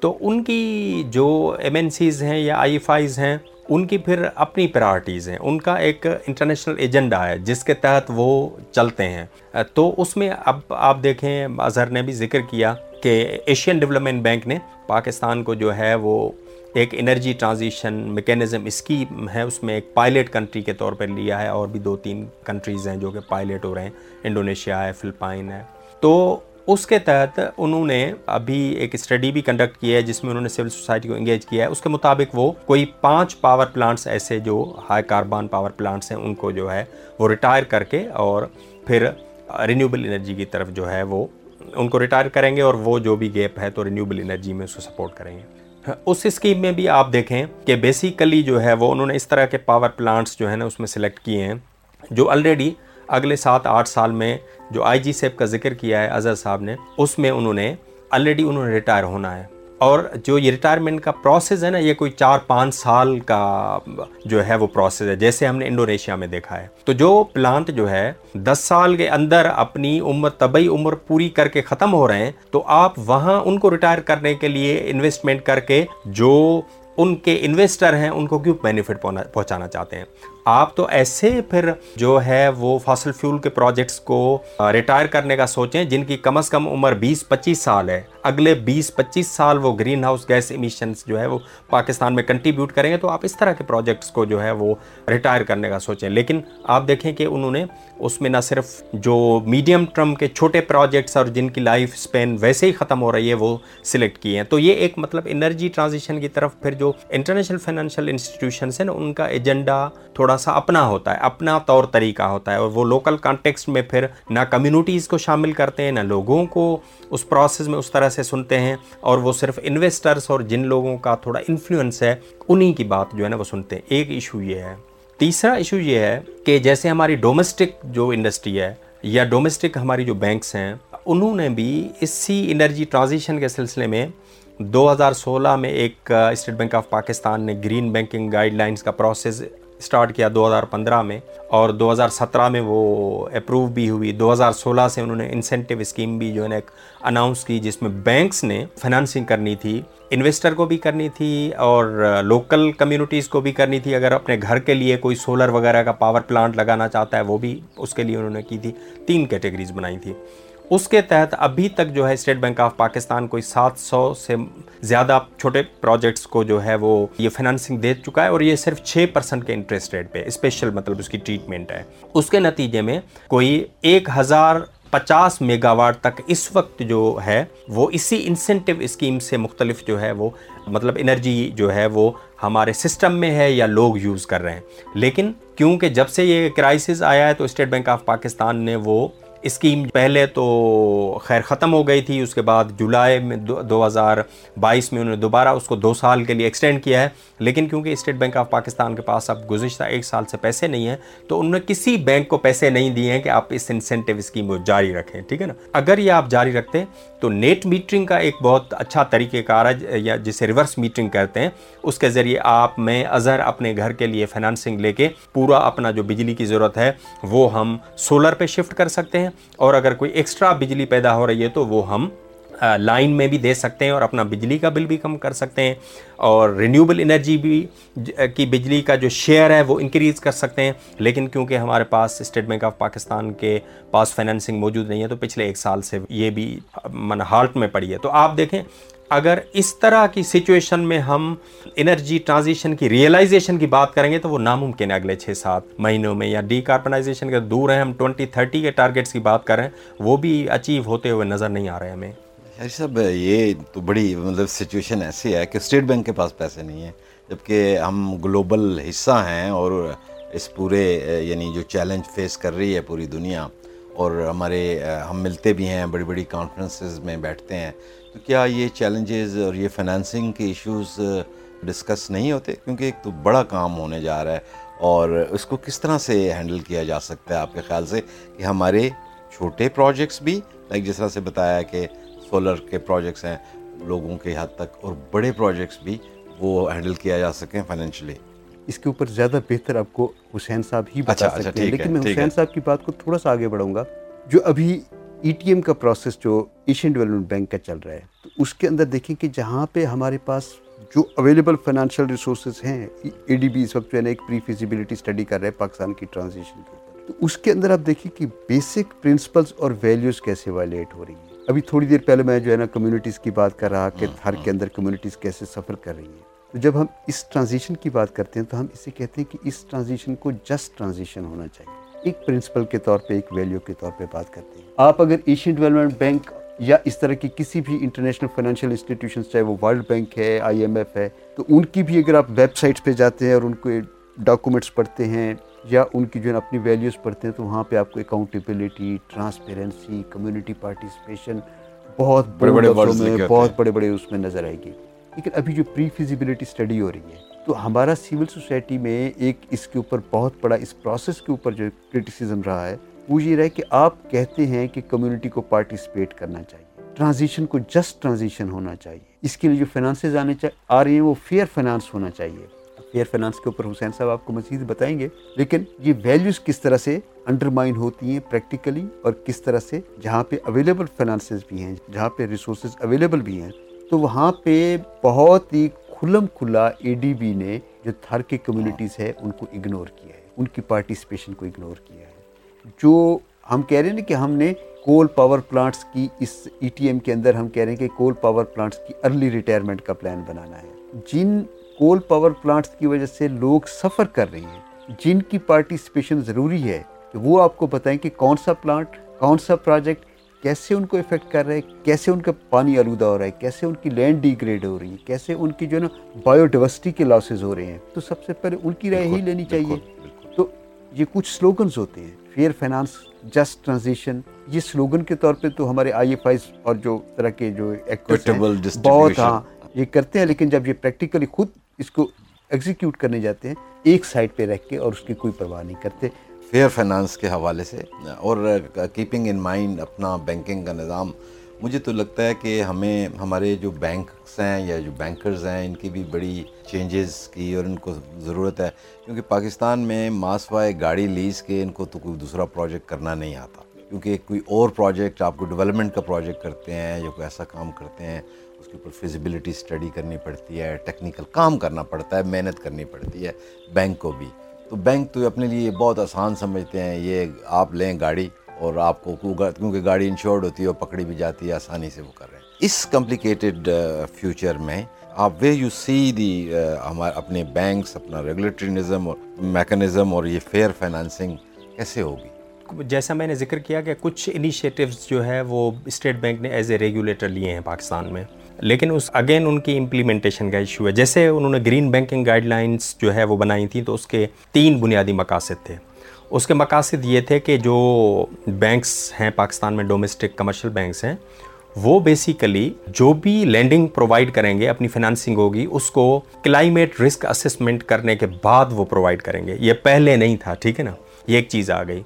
تو ان کی جو ایم این سیز ہیں یا آئی ایف آئیز ہیں ان کی پھر اپنی پرائرٹیز ہیں۔ ان کا ایک انٹرنیشنل ایجنڈا ہے جس کے تحت وہ چلتے ہیں۔ تو اس میں اب آپ دیکھیں، اظہر نے بھی ذکر کیا کہ ایشین ڈیولپمنٹ بینک نے پاکستان کو جو ہے وہ ایک انرجی ٹرانزیشن میکینزم اسکیم ہے، اس میں ایک پائلٹ کنٹری کے طور پر لیا ہے اور بھی دو تین کنٹریز ہیں جو کہ پائلٹ ہو رہے ہیں۔ انڈونیشیا ہے فلپائن ہے۔ تو اس کے تحت انہوں نے ابھی ایک اسٹڈی بھی کنڈکٹ کیا ہے جس میں انہوں نے سول سوسائٹی کو انگیج کیا ہے۔ اس کے مطابق وہ کوئی پانچ پاور پلانٹس ایسے جو ہائی کاربان پاور پلانٹس ہیں، ان کو جو ہے وہ ریٹائر کر کے اور پھر رینیوبل انرجی کی طرف جو ہے وہ ان کو ریٹائر کریں گے اور وہ جو بھی گیپ ہے تو رینیوبل انرجی میں اس کو سپورٹ کریں گے۔ اس اسکیم میں بھی آپ دیکھیں کہ بیسیکلی جو ہے وہ انہوں نے اس طرح کے پاور پلانٹس جو ہے نا اس میں سلیکٹ کیے ہیں جو آلریڈی اگلے سات، آٹھ سال میں جو آئی جی سیب کا ذکر کیا ہے، اظہر صاحب نے، اس میں انہوں نے آلریڈی انہوں نے ریٹائر ہونا ہے۔ اور جو یہ ریٹائرمنٹ کا پروسیس ہے نا، یہ کوئی چار، پانچ سال کا جو ہے وہ پروسیس ہے، جیسے ہم نے انڈونیشیا میں دیکھا ہے۔ تو جو پلانٹ جو ہے، دس سال کے اندر اپنی عمر طبی عمر پوری کر کے ختم ہو رہے ہیں، تو آپ وہاں ان کو ریٹائر کرنے کے لیے انویسٹمنٹ کر کے جو ان کے انویسٹر ہیں، ان کو کیوں بینیفٹ پہنچانا چاہتے ہیں؟ آپ تو ایسے پھر جو ہے وہ فاسل فیول کے پروجیکٹس کو ریٹائر کرنے کا سوچیں جن کی کم از کم عمر بیس پچیس سال ہے۔ اگلے بیس پچیس سال وہ گرین ہاؤس گیس ایمیشنس جو ہے وہ پاکستان میں کنٹریبیوٹ کریں گے تو آپ اس طرح کے پروجیکٹس کو جو ہے وہ ریٹائر کرنے کا سوچیں۔ لیکن آپ دیکھیں کہ انہوں نے اس میں نہ صرف جو میڈیم ٹرم کے چھوٹے پروجیکٹس اور جن کی لائف اسپین ویسے ہی ختم ہو رہی ہے وہ سلیکٹ کیے ہیں۔ تو یہ ایک مطلب انرجی ٹرانزیشن کی طرف پھر جو انٹرنیشنل فائنینشیل انسٹیٹیوشنس ہیں نا، ان کا ایجنڈا تھوڑا سا اپنا ہوتا ہے، اپنا طور طریقہ ہوتا ہے اور وہ لوکل کانٹیکسٹ میں پھر نہ کمیونٹیز کو شامل کرتے ہیں، نہ لوگوں کو اس پروسیس میں اس طرح سے سنتے ہیں اور وہ صرف انویسٹرس اور جن لوگوں کا تھوڑا انفلوئنس ہے، انہی کی بات جو ہے نا وہ سنتے ہیں۔ ایک ایشو یہ ہے۔ تیسرا ایشو یہ ہے کہ جیسے ہماری ڈومیسٹک جو انڈسٹری ہے یا ڈومیسٹک ہماری جو بینکس ہیں، انہوں نے بھی اسی انرجی ٹرانزیشن کے سلسلے میں دو ہزار سولہ میں ایک اسٹیٹ بینک آف پاکستان نے گرین بینکنگ گائیڈ لائنس کا پروسیس اسٹارٹ کیا دو ہزار پندرہ میں اور دو ہزار سترہ میں وہ اپروو بھی ہوئی۔ دو ہزار سولہ سے انہوں نے انسینٹیو اسکیم بھی جو ہے نا ایک اناؤنس کی جس میں بینکس نے فنانسنگ کرنی تھی انویسٹر کو بھی کرنی تھی اور لوکل کمیونٹیز کو بھی کرنی تھی۔ اگر اپنے گھر کے لیے کوئی سولر وغیرہ کا پاور پلانٹ لگانا چاہتا ہے، وہ بھی اس کے لیے انہوں نے کی تھی۔ تین کیٹیگریز بنائی تھی۔ اس کے تحت ابھی تک جو ہے اسٹیٹ بینک آف پاکستان کوئی سات سو سے زیادہ چھوٹے پروجیکٹس کو جو ہے وہ یہ فنانسنگ دے چکا ہے اور یہ صرف چھ پرسنٹ کے انٹرسٹ ریٹ پہ اسپیشل مطلب اس کی ٹریٹمنٹ ہے۔ اس کے نتیجے میں کوئی ایک ہزار پچاس میگا واٹ تک اس وقت جو ہے وہ اسی انسینٹیو اسکیم سے مختلف جو ہے وہ مطلب انرجی جو ہے وہ ہمارے سسٹم میں ہے یا لوگ یوز کر رہے ہیں۔ لیکن کیونکہ جب سے یہ کرائسس آیا ہے تو اسٹیٹ بینک آف پاکستان نے وہ اسکیم پہلے تو خیر ختم ہو گئی تھی، اس کے بعد جولائی میں دو ہزار بائیس میں انہوں نے دوبارہ اس کو دو سال کے لیے ایکسٹینڈ کیا ہے۔ لیکن کیونکہ اسٹیٹ بینک آف پاکستان کے پاس اب گزشتہ ایک سال سے پیسے نہیں ہیں، تو انہوں نے کسی بینک کو پیسے نہیں دیے ہیں کہ آپ اس انسینٹیو اسکیم کو جاری رکھیں، ٹھیک ہے نا؟ اگر یہ آپ جاری رکھتے تو نیٹ میٹرنگ کا ایک بہت اچھا طریقہ کار ہے، یا جسے ریورس میٹرنگ کرتے ہیں۔ اس کے ذریعے آپ میں اظہر اپنے گھر کے لیے فائنانسنگ لے کے پورا اپنا جو بجلی کی ضرورت ہے، وہ ہم سولر پہ شفٹ کر سکتے ہیں۔ اور اگر کوئی ایکسٹرا بجلی پیدا ہو رہی ہے تو وہ ہم لائن میں بھی دے سکتے ہیں اور اپنا بجلی کا بل بھی کم کر سکتے ہیں اور رینیوبل انرجی بھی کی بجلی کا جو شیئر ہے وہ انکریز کر سکتے ہیں۔ لیکن کیونکہ ہمارے پاس اسٹیٹ بینک آف پاکستان کے پاس فائنینسنگ موجود نہیں ہے تو پچھلے ایک سال سے یہ بھی من ہالٹ میں پڑی ہے۔ تو آپ دیکھیں اگر اس طرح کی سچویشن میں ہم انرجی ٹرانزیشن کی ریئلائزیشن کی بات کریں گے تو وہ ناممکن ہے اگلے چھ سات مہینوں میں یا ڈی کاربنائزیشن کے دور ہیں، ہم ٹوئنٹی تھرٹی کے ٹارگیٹس کی بات کریں وہ بھی اچیو ہوتے ہوئے نظر نہیں آ رہے ہمیں۔ صاحب، یہ تو بڑی مطلب سچویشن ایسی ہے کہ اسٹیٹ بینک کے پاس پیسے نہیں ہیں، جبکہ ہم گلوبل حصہ ہیں اور اس پورے یعنی جو چیلنج فیس کر رہی ہے پوری دنیا، اور ہمارے، ہم ملتے بھی ہیں، بڑی بڑی کانفرنسز میں بیٹھتے ہیں تو کیا یہ چیلنجز اور یہ فائنانسنگ کے ایشوز ڈسکس نہیں ہوتے؟ کیونکہ ایک تو بڑا کام ہونے جا رہا ہے اور اس کو کس طرح سے ہینڈل کیا جا سکتا ہے آپ کے خیال سے کہ ہمارے چھوٹے پروجیکٹس بھی لائک جس طرح سے بتایا کہ سولر کے پروجیکٹس ہیں لوگوں کے حد تک اور بڑے پروجیکٹس بھی وہ ہینڈل کیا جا سکیں فائنینشلی اس کے اوپر زیادہ بہتر آپ کو حسین صاحب ہی بتا اچھا، اچھا، سکتے ہیں۔ لیکن میں حسین صاحب کی بات کو تھوڑا سا آگے بڑھوں گا جو ابھی ای ٹی ایم کا پروسیس جو ایشین ڈیولپمنٹ بینک کا چل رہا ہے، تو اس کے اندر دیکھیں کہ جہاں پہ ہمارے پاس جو اویلیبل فائنینشیل ریسورسز ہیں اے ڈی بی اس وقت جو ہے نا، ایک پری فیزیبلٹی اسٹڈی کر رہے ہیں پاکستان کی ٹرانزیشن کے اوپر۔ تو اس کے اندر آپ دیکھیں کہ بیسک پرنسپلس اور ویلیوز کیسے وائلیٹ ہو رہی ہیں۔ ابھی تھوڑی دیر پہلے میں جو ہے نا کمیونٹیز کی بات کر رہا کہ ہر کے اندر کمیونٹیز کیسے سفر کر رہی ہیں۔ تو جب ہم اس ٹرانزیشن کی بات کرتے ہیں، تو ہم اسے کہتے ہیں کہ اس ٹرانزیشن کو جسٹ ٹرانزیشن ہونا چاہیے۔ ایک پرنسپل کے طور پہ ایک ویلیو کے طور پہ بات کرتے ہیں۔ آپ اگر ایشین ڈیولپمنٹ بینک یا اس طرح کی کسی بھی انٹرنیشنل فائنینشیل انسٹیٹیوشنس چاہے وہ ورلڈ بینک ہے آئی ایم ایف ہے تو ان کی بھی اگر آپ ویب سائٹس پہ جاتے ہیں اور ان کو ڈاکومنٹس پڑھتے ہیں یا ان کی جو ہے اپنی ویلیوز پڑھتے ہیں تو وہاں پہ آپ کو اکاؤنٹیبلٹی ٹرانسپیرنسی کمیونٹی پارٹیسپیشن بہت بڑے بڑے بہت بڑے بڑے اس میں نظر آئے گی۔ لیکن ابھی جو پری فیزیبلٹی اسٹڈی ہو رہی ہے تو ہمارا سول سوسائٹی میں ایک اس کے اوپر بہت بڑا اس پروسیس کے اوپر جو کرٹیسزم رہا ہے، وہ یہ رہا کہ آپ کہتے ہیں کہ کمیونٹی کو پارٹیسپیٹ کرنا چاہیے ٹرانزیشن کو جسٹ ٹرانزیشن ہونا چاہیے۔ اس کے لیے جو فائنانسز آنے آ رہی ہیں وہ فیئر فائنانس ہونا چاہیے۔ فیئر فائنانس کے اوپر حسین صاحب آپ کو مزید بتائیں گے، لیکن یہ ویلیوز کس طرح سے انڈرمائن ہوتی ہیں پریکٹیکلی اور کس طرح سے جہاں پہ اویلیبل فائنانسز بھی ہیں، جہاں پہ ریسورسز اویلیبل بھی ہیں، تو وہاں پہ بہت ہی کھلم کھلا اے ڈی بی نے جو تھر کے کمیونٹیز ہے ان کو اگنور کیا ہے۔ ان کی پارٹیسپیشن کو اگنور کیا ہے۔ جو ہم کہہ رہے ہیں کہ ہم نے کول پاور پلانٹس کی اس ای ٹی ایم کے اندر ہم کہہ رہے ہیں کہ کول پاور پلانٹس کی ارلی ریٹائرمنٹ کا پلان بنانا ہے۔ جن کول پاور پلانٹس کی وجہ سے لوگ سفر کر رہے ہیں، جن کی پارٹیسپیشن ضروری ہے کہ وہ آپ کو بتائیں کہ کون سا پلانٹ کون سا پروجیکٹ کیسے ان کو افیکٹ کر رہا ہے کیسے ان کا پانی آلودہ ہو رہا ہے؟ کیسے ان کی لینڈ ڈی گریڈ ہو رہی ہے کیسے ان کی جو ہے نا بایو ڈیورسٹی کے لاسز ہو رہے ہیں؟ تو سب سے پہلے ان کی رائے ہی لینی چاہیے۔ تو یہ کچھ سلوگنز ہوتے ہیں۔ فیئر فائنانس جسٹ ٹرانزیشن یہ سلوگن کے طور پہ تو ہمارے آئی ایف آئیز اور جو طرح کے جو بہت ہاں یہ کرتے ہیں۔ لیکن جب یہ پریکٹیکلی خود اس کو ایگزیکیوٹ کرنے جاتے ہیں ایک سائڈ پہ رکھ کے اور اس کی کوئی پرواہ نہیں کرتے۔ فیئر فائنانس کے حوالے سے اور کیپنگ ان مائنڈ اپنا بینکنگ کا نظام، مجھے تو لگتا ہے کہ ہمیں، ہمارے جو بینکس ہیں یا جو بینکرز ہیں، ان کی بھی بڑی چینجز کی اور ان کو ضرورت ہے، کیونکہ پاکستان میں ماسوائے گاڑی لیز کے ان کو تو کوئی دوسرا پروجیکٹ کرنا نہیں آتا۔ کیونکہ کوئی اور پروجیکٹ آپ کو ڈیولپمنٹ کا پروجیکٹ کرتے ہیں یا کوئی ایسا کام کرتے ہیں، اس کے اوپر فیزیبلٹی اسٹڈی کرنی پڑتی ہے ٹیکنیکل کام کرنا پڑتا ہے، محنت کرنی پڑتی ہے بینک کو بھی۔ تو بینک تو اپنے لیے بہت آسان سمجھتے ہیں، یہ آپ لیں گاڑی اور آپ کو کیونکہ گاڑی انشورڈ ہوتی ہے اور پکڑی بھی جاتی ہے، آسانی سے وہ کر رہے ہیں۔ اس کمپلیکیٹڈ فیوچر uh, میں آپ وے یو سی دی ہمارے اپنے بینکس اپنا ریگولیٹری نظم اور میکنزم اور یہ فیئر فائنانسنگ کیسے ہوگی؟ جیسا میں نے ذکر کیا کہ کچھ انیشیٹوز جو ہے وہ اسٹیٹ بینک نے ایز اے ریگولیٹر لیے ہیں پاکستان میں۔ لیکن اس اگین ان کی امپلیمنٹیشن کا ایشو ہے۔ جیسے انہوں نے گرین بینکنگ گائیڈ لائنس جو ہے وہ بنائی تھیں تو اس کے تین بنیادی مقاصد تھے۔ اس کے مقاصد یہ تھے کہ جو بینکس ہیں، پاکستان میں ڈومیسٹک کمرشل بینکس ہیں، وہ بیسیکلی جو بھی لینڈنگ پرووائڈ کریں گے، اپنی فنانسنگ ہوگی، اس کو کلائمیٹ رسک اسسمنٹ کرنے کے بعد وہ پرووائڈ کریں گے۔ یہ پہلے نہیں تھا، ٹھیک ہے نا؟ یہ ایک چیز آ گئی۔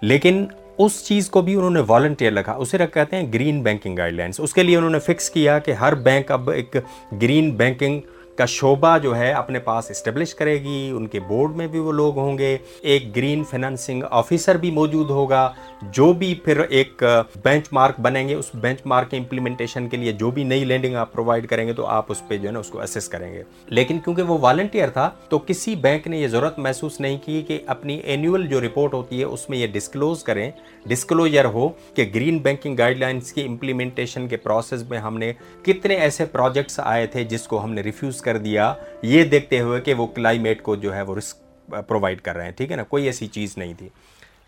لیکن اس چیز کو بھی انہوں نے والنٹیئر رکھا اسے رکھ کہتے ہیں گرین بینکنگ گائیڈ لائنس اس کے لیے انہوں نے فکس کیا کہ ہر بینک اب ایک گرین بینکنگ کا شعبہ جو ہے اپنے پاس اسٹیبلش کرے گی، ان کے بورڈ میں بھی وہ لوگ ہوں گے۔ ایک گرین فنانسنگ آفیسر بھی موجود ہوگا، جو بھی پھر ایک بینچ مارک بنیں گے۔ اس بینچ مارک کے امپلیمنٹیشن کے لیے جو بھی نئی لینڈنگ آپ پرووائڈ کریں گے تو آپ اس پہ جو ہے نا اس کو اسیس کریں گے۔ لیکن کیونکہ وہ والنٹیئر تھا، تو کسی بینک نے یہ ضرورت محسوس نہیں کی کہ اپنی اینیول جو رپورٹ ہوتی ہے، اس میں یہ ڈسکلوز کریں۔ ڈسکلوجر ہو کہ گرین بینکنگ گائیڈ لائنس کی امپلیمنٹیشن کے پروسیس میں ہم نے کتنے ایسے پروجیکٹس آئے تھے جس کو ہم نے ریفیوز کر دیا، یہ دیکھتے ہوئے کہ وہ کلائمیٹ کو جو ہے وہ رسک پرووائڈ کر رہے ہیں، ٹھیک ہے نا؟ کوئی ایسی چیز نہیں تھی۔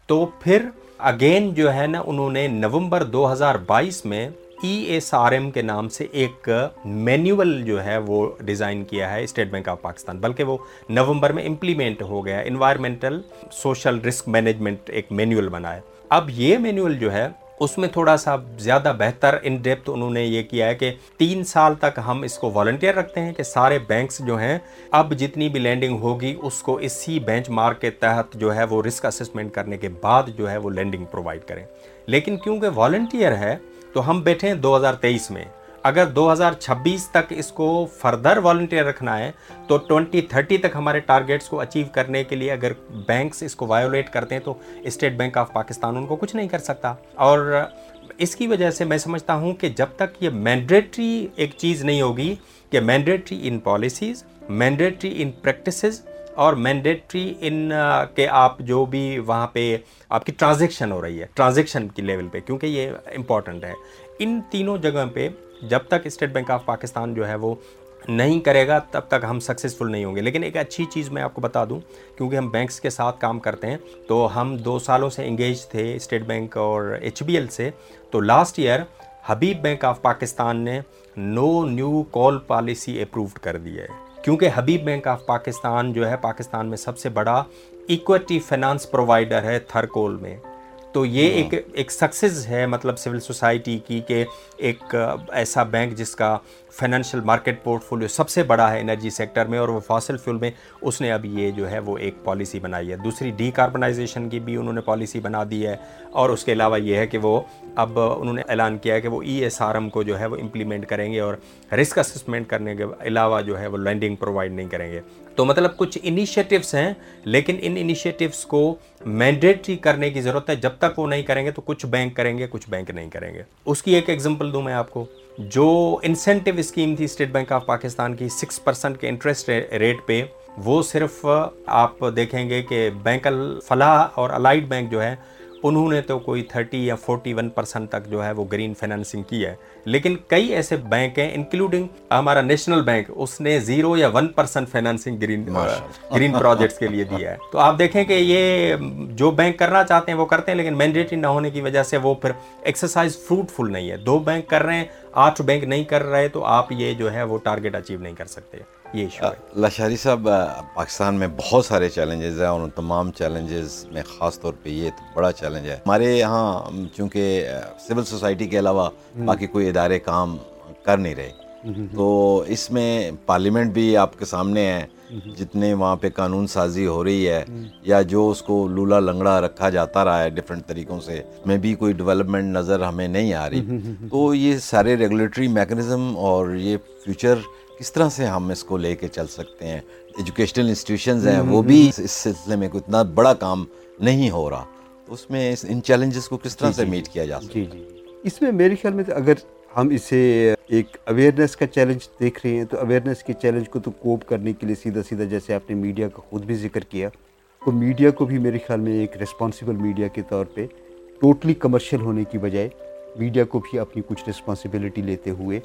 تو پھر اگین جو ہے نا، انہوں نے نومبر دو ہزار بائیس میں ای ایس آر ایم کے نام سے ایک مینیول جو ہے وہ ڈیزائن کیا ہے اسٹیٹ بینک آف پاکستان بلکہ وہ نومبر میں امپلیمنٹ ہو گیا انوائرمنٹل سوشل رسک مینجمنٹ ایک مینیول بنا ہے۔ اب یہ مینیول جو ہے اس میں تھوڑا سا زیادہ بہتر ان ڈیپتھ انہوں نے یہ کیا ہے کہ تین سال تک ہم اس کو والنٹیئر رکھتے ہیں کہ سارے بینکس جو ہیں، اب جتنی بھی لینڈنگ ہوگی، اس کو اسی بینچ مارک کے تحت جو ہے وہ رسک اسسمنٹ کرنے کے بعد جو ہے وہ لینڈنگ پرووائڈ کریں۔ لیکن کیونکہ والنٹیئر ہے، تو ہم بیٹھے ہیں دو ہزار تیئیس میں۔ اگر دو ہزار چھبیس تک اس کو فردر والنٹیئر رکھنا ہے، تو ٹونٹی تھرٹی تک ہمارے ٹارگیٹس کو اچیو کرنے کے لیے اگر بینکس اس کو وائیولیٹ کرتے ہیں تو اسٹیٹ بینک آف پاکستان ان کو کچھ نہیں کر سکتا۔ اور اس کی وجہ سے میں سمجھتا ہوں کہ جب تک یہ مینڈیٹری ایک چیز نہیں ہوگی کہ mandatory in policies mandatory in practices اور مینڈیٹری ان کہ آپ جو بھی وہاں پہ آپ کی ٹرانزیکشن ہو رہی ہے ٹرانزیکشن کی لیول پہ، کیونکہ یہ امپورٹنٹ ہے۔ ان تینوں جگہ پہ جب تک اسٹیٹ بینک آف پاکستان جو ہے وہ نہیں کرے گا، تب تک ہم سکسیزفل نہیں ہوں گے۔ لیکن ایک اچھی چیز میں آپ کو بتا دوں، کیونکہ ہم بینکس کے ساتھ کام کرتے ہیں، تو ہم دو سالوں سے انگیج تھے اسٹیٹ بینک اور ایچ بی ایل سے۔ تو last year Habib Bank of Pakistan نے no new coal policy approved کر دی ہے۔ کیونکہ حبیب بینک آف پاکستان جو ہے، پاکستان میں سب سے بڑا ایکوٹی فائنانس پرووائڈر ہے تھر کول میں۔ تو یہ ایک ایک سکسیز ہے مطلب سول سوسائٹی کی کہ ایک ایسا بینک جس کا فائنینشیل مارکیٹ پورٹ فولیو سب سے بڑا ہے انرجی سیکٹر میں اور وہ فاسل فیول میں اس نے اب یہ جو ہے وہ ایک پالیسی بنائی ہے۔ دوسری ڈی کاربنائزیشن کی بھی انہوں نے پالیسی بنا دی ہے اور اس کے علاوہ یہ ہے کہ وہ اب انہوں نے اعلان کیا ہے کہ وہ ای ایس آر ایم کو جو ہے وہ امپلیمنٹ کریں گے اور رسک اسسمنٹ کرنے کے علاوہ جو ہے وہ لینڈنگ پرووائڈ نہیں کریں گے۔ تو مطلب کچھ انیشیٹوس ہیں، لیکن ان انیشیٹوس کو مینڈیٹری کرنے کی ضرورت ہے۔ جب تک وہ نہیں کریں گے تو کچھ بینک کریں گے، کچھ بینک نہیں کریں گے۔ اس کی ایک ایگزامپل دوں میں آپ کو۔ جو انسینٹیو اسکیم تھی اسٹیٹ بینک آف پاکستان کی سکس پرسنٹ کے انٹرسٹ ریٹ پہ، وہ صرف آپ دیکھیں گے کہ بینک الفلاح اور الائڈ بینک جو ہے انہوں نے تو کوئی تھرٹی یا فورٹی ون پرسنٹ تک جو ہے وہ گرین فائننسنگ کی ہے لیکن کئی ایسے بینک ہیں انکلوڈنگ ہمارا نیشنل بینک اس نے زیرو یا one percent financing green green projects کے لیے دیا ہے۔ تو آپ دیکھیں کہ یہ جو بینک کرنا چاہتے ہیں وہ کرتے ہیں لیکن مینڈیٹری نہ ہونے کی وجہ سے وہ پھر ایکسرسائز فروٹفل نہیں ہے۔ دو بینک کر رہے ہیں آٹھ بینک نہیں کر رہے تو آپ یہ جو ہے وہ ٹارگیٹ اچیو نہیں کر سکتے۔ یہ لاشاری صاحب پاکستان میں بہت سارے چیلنجز ہیں اور ان تمام چیلنجز میں خاص طور پہ یہ تو بڑا چیلنج ہے۔ ہمارے یہاں چونکہ سول سوسائٹی کے علاوہ باقی کوئی ادارے کام کر نہیں رہے۔ تو اس میں پارلیمنٹ بھی آپ کے سامنے ہے۔ جتنے وہاں پہ قانون سازی ہو رہی ہے یا جو اس کو لولا لنگڑا رکھا جاتا رہا ہے ڈفرینٹ طریقوں سے میں بھی کوئی ڈیولپمنٹ نظر ہمیں نہیں آ رہی۔ تو یہ سارے ریگولیٹری میکنزم اور یہ فیوچر کس طرح سے ہم اس کو لے کے چل سکتے ہیں؟ ایجوکیشنل انسٹیٹیوشنز ہیں وہ بھی اس سلسلے میں کوئی اتنا بڑا کام نہیں ہو رہا۔ اس میں ان چیلنجز کو کس طرح سے میٹ کیا جا سکتا جی جی۔ اس میں میرے خیال میں اگر ہم اسے ایک اویئرنیس کا چیلنج دیکھ رہے ہیں تو اویئرنیس کے چیلنج کو تو کوپ کرنے کے لیے سیدھا سیدھا جیسے آپ نے میڈیا کا خود بھی ذکر کیا تو میڈیا کو بھی میرے خیال میں ایک ریسپانسیبل میڈیا کے طور پہ ٹوٹلی کمرشل ہونے کی بجائے میڈیا کو بھی اپنی کچھ ریسپانسبلٹی لیتے ہوئے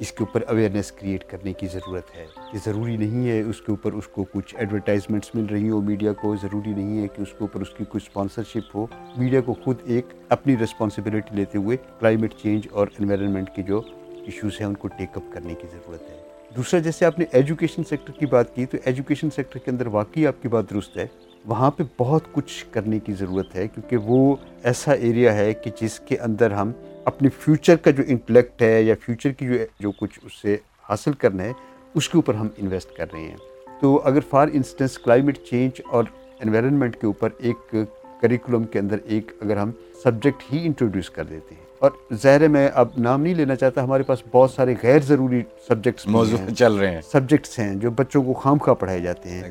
اس کے اوپر اویئرنیس کریٹ کرنے کی ضرورت ہے۔ یہ ضروری نہیں ہے اس کے اوپر اس کو کچھ ایڈورٹائزمنٹس مل رہی ہو میڈیا کو، ضروری نہیں ہے کہ اس کے اوپر اس کی کچھ اسپانسرشپ ہو۔ میڈیا کو خود ایک اپنی ریسپانسبلٹی لیتے ہوئے کلائمیٹ چینج اور انوائرمنٹ کے جو ایشوز ہیں ان کو ٹیک اپ کرنے کی ضرورت ہے۔ دوسرا، جیسے آپ نے ایجوکیشن سیکٹر کی بات کی، تو ایجوکیشن سیکٹر کے اندر واقعی آپ کی بات درست ہے۔ وہاں پہ بہت کچھ کرنے کی ضرورت ہے، کیونکہ وہ ایسا ایریا ہے کہ جس کے اندر ہم اپنے فیوچر کا جو انٹلیکٹ ہے یا فیوچر کی جو جو کچھ اس سے حاصل کرنا ہے اس کے اوپر ہم انویسٹ کر رہے ہیں۔ تو اگر فار انسٹنس کلائمیٹ چینج اور انوائرمنٹ کے اوپر ایک کریکولم کے اندر ایک اگر ہم سبجیکٹ ہی انٹروڈیوس کر دیتے ہیں۔ اور ظاہر ہے میں اب نام نہیں لینا چاہتا ہمارے پاس بہت سارے غیر ضروری سبجیکٹس موضوع چل رہے ہیں۔ سبجیکٹس ہیں جو بچوں کو خام خواہ پڑھائے جاتے ہیں۔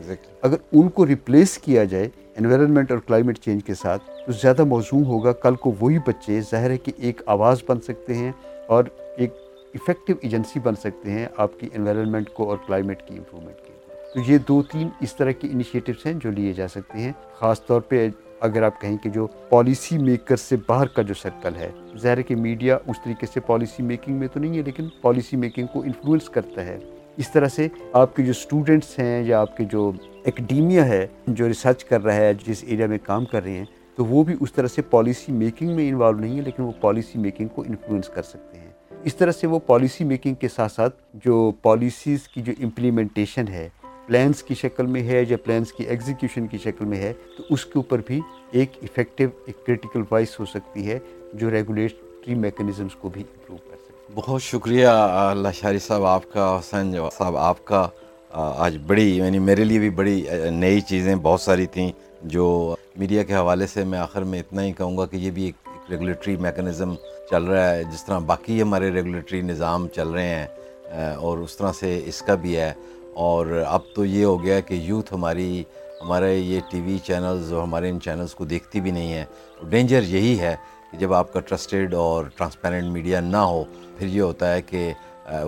اگر ان کو ریپلیس کیا جائے انوائرمنٹ اور کلائمیٹ چینج کے ساتھ تو زیادہ موزوں ہوگا، کل کو وہی بچے ظاہر ہے کہ ایک آواز بن سکتے ہیں اور ایک افیکٹو ایجنسی بن سکتے ہیں آپ کی انوائرمنٹ کو اور کلائمیٹ کی امپرومنٹ کی تو یہ دو تین اس طرح کی انیشیٹوس ہیں جو لیے جا سکتے ہیں۔ خاص طور پہ اگر آپ کہیں کہ جو پالیسی میکر سے باہر کا جو سرکل ہے، ظاہر ہے کہ میڈیا اس طریقے سے پالیسی میکنگ میں تو نہیں ہے، لیکن پالیسی میکنگ کو انفلوئنس کرتا ہے۔ اس طرح سے آپ کے جو اسٹوڈنٹس ہیں یا آپ کے جو اکیڈیمیا ہے، جو ریسرچ کر رہا ہے، جس ایریا میں کام کر رہے ہیں، تو وہ بھی اس طرح سے پالیسی میکنگ میں انوالو نہیں ہے لیکن وہ پالیسی میکنگ کو انفلوئنس کر سکتے ہیں۔ اس طرح سے وہ پالیسی میکنگ کے ساتھ ساتھ جو پالیسیز کی جو امپلیمنٹیشن ہے پلانس کی شکل میں ہے یا پلانس کی ایگزیکیوشن کی شکل میں ہے، تو اس کے اوپر بھی ایک افیکٹو ایک کرٹیکل وائس ہو سکتی ہے، جو ریگولیٹری میکنزمس کو بھی امپروو کر سکتی ہے۔ بہت شکریہ، اللہ شاری صاحب، آپ کا حسین صاحب، آپ کا آج بڑی یعنی میرے لیے بھی بڑی نئی چیزیں بہت ساری تھیں جو میڈیا کے حوالے سے میں آخر میں اتنا ہی کہوں گا کہ یہ بھی ایک ریگولیٹری میکنزم چل رہا ہے، جس طرح باقی ہمارے ریگولیٹری نظام چل رہے ہیں اور اس طرح سے اس کا بھی ہے۔ اور اب تو یہ ہو گیا کہ یوتھ ہماری، ہمارے یہ ٹی وی چینلز اور ہمارے ان چینلز کو دیکھتی بھی نہیں ہے ڈینجر یہی ہے کہ جب آپ کا ٹرسٹیڈ اور ٹرانسپیرنٹ میڈیا نہ ہو پھر یہ ہوتا ہے کہ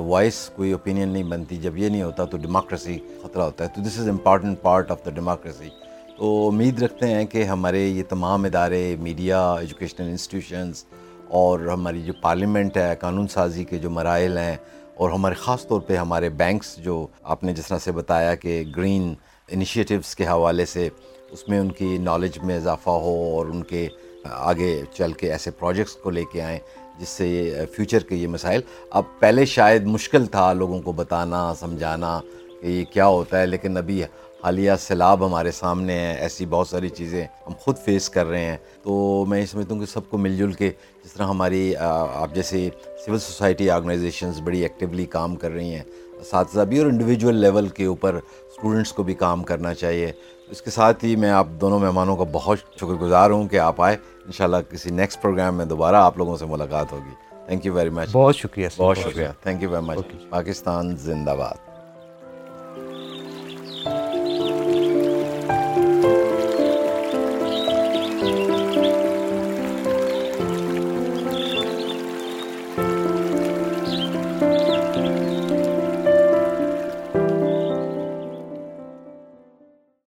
وائس کوئی اوپینین نہیں بنتی، جب یہ نہیں ہوتا تو ڈیموکریسی خطرہ ہوتا ہے۔ تو this is important part of the democracy تو امید رکھتے ہیں کہ ہمارے یہ تمام ادارے میڈیا ایجوکیشنل انسٹیٹیوشنز اور ہماری جو پارلیمنٹ ہے، قانون سازی کے جو مراحل ہیں اور ہمارے خاص طور پہ ہمارے بینکس جو آپ نے جس طرح سے بتایا کہ گرین انیشیٹوز کے حوالے سے اس میں ان کی نالج میں اضافہ ہو اور ان کے آگے چل کے ایسے پروجیکٹس کو لے کے آئیں۔ جس سے یہ فیوچر کے یہ مسائل۔ اب پہلے شاید مشکل تھا لوگوں کو بتانا، سمجھانا کہ یہ کیا ہوتا ہے، لیکن ابھی حالیہ سیلاب ہمارے سامنے ہیں ایسی بہت ساری چیزیں ہم خود فیس کر رہے ہیں۔ تو میں یہ سمجھتا ہوں کہ سب کو مل جل کے جس طرح ہماری آپ جیسے سول سوسائٹی آرگنائزیشنز بڑی ایکٹیولی کام کر رہی ہیں اساتذہ بھی اور انڈیویجول لیول کے اوپر اسٹوڈنٹس کو بھی کام کرنا چاہیے۔ اس کے ساتھ ہی میں آپ دونوں مہمانوں کا بہت شکر گزار ہوں کہ آپ آئے۔ انشاءاللہ کسی نیکسٹ پروگرام میں دوبارہ آپ لوگوں سے ملاقات ہوگی. تھینک یو ویری مچ بہت شکریہ بہت شکریہ. Thank you very much Pakistan زندہ باد.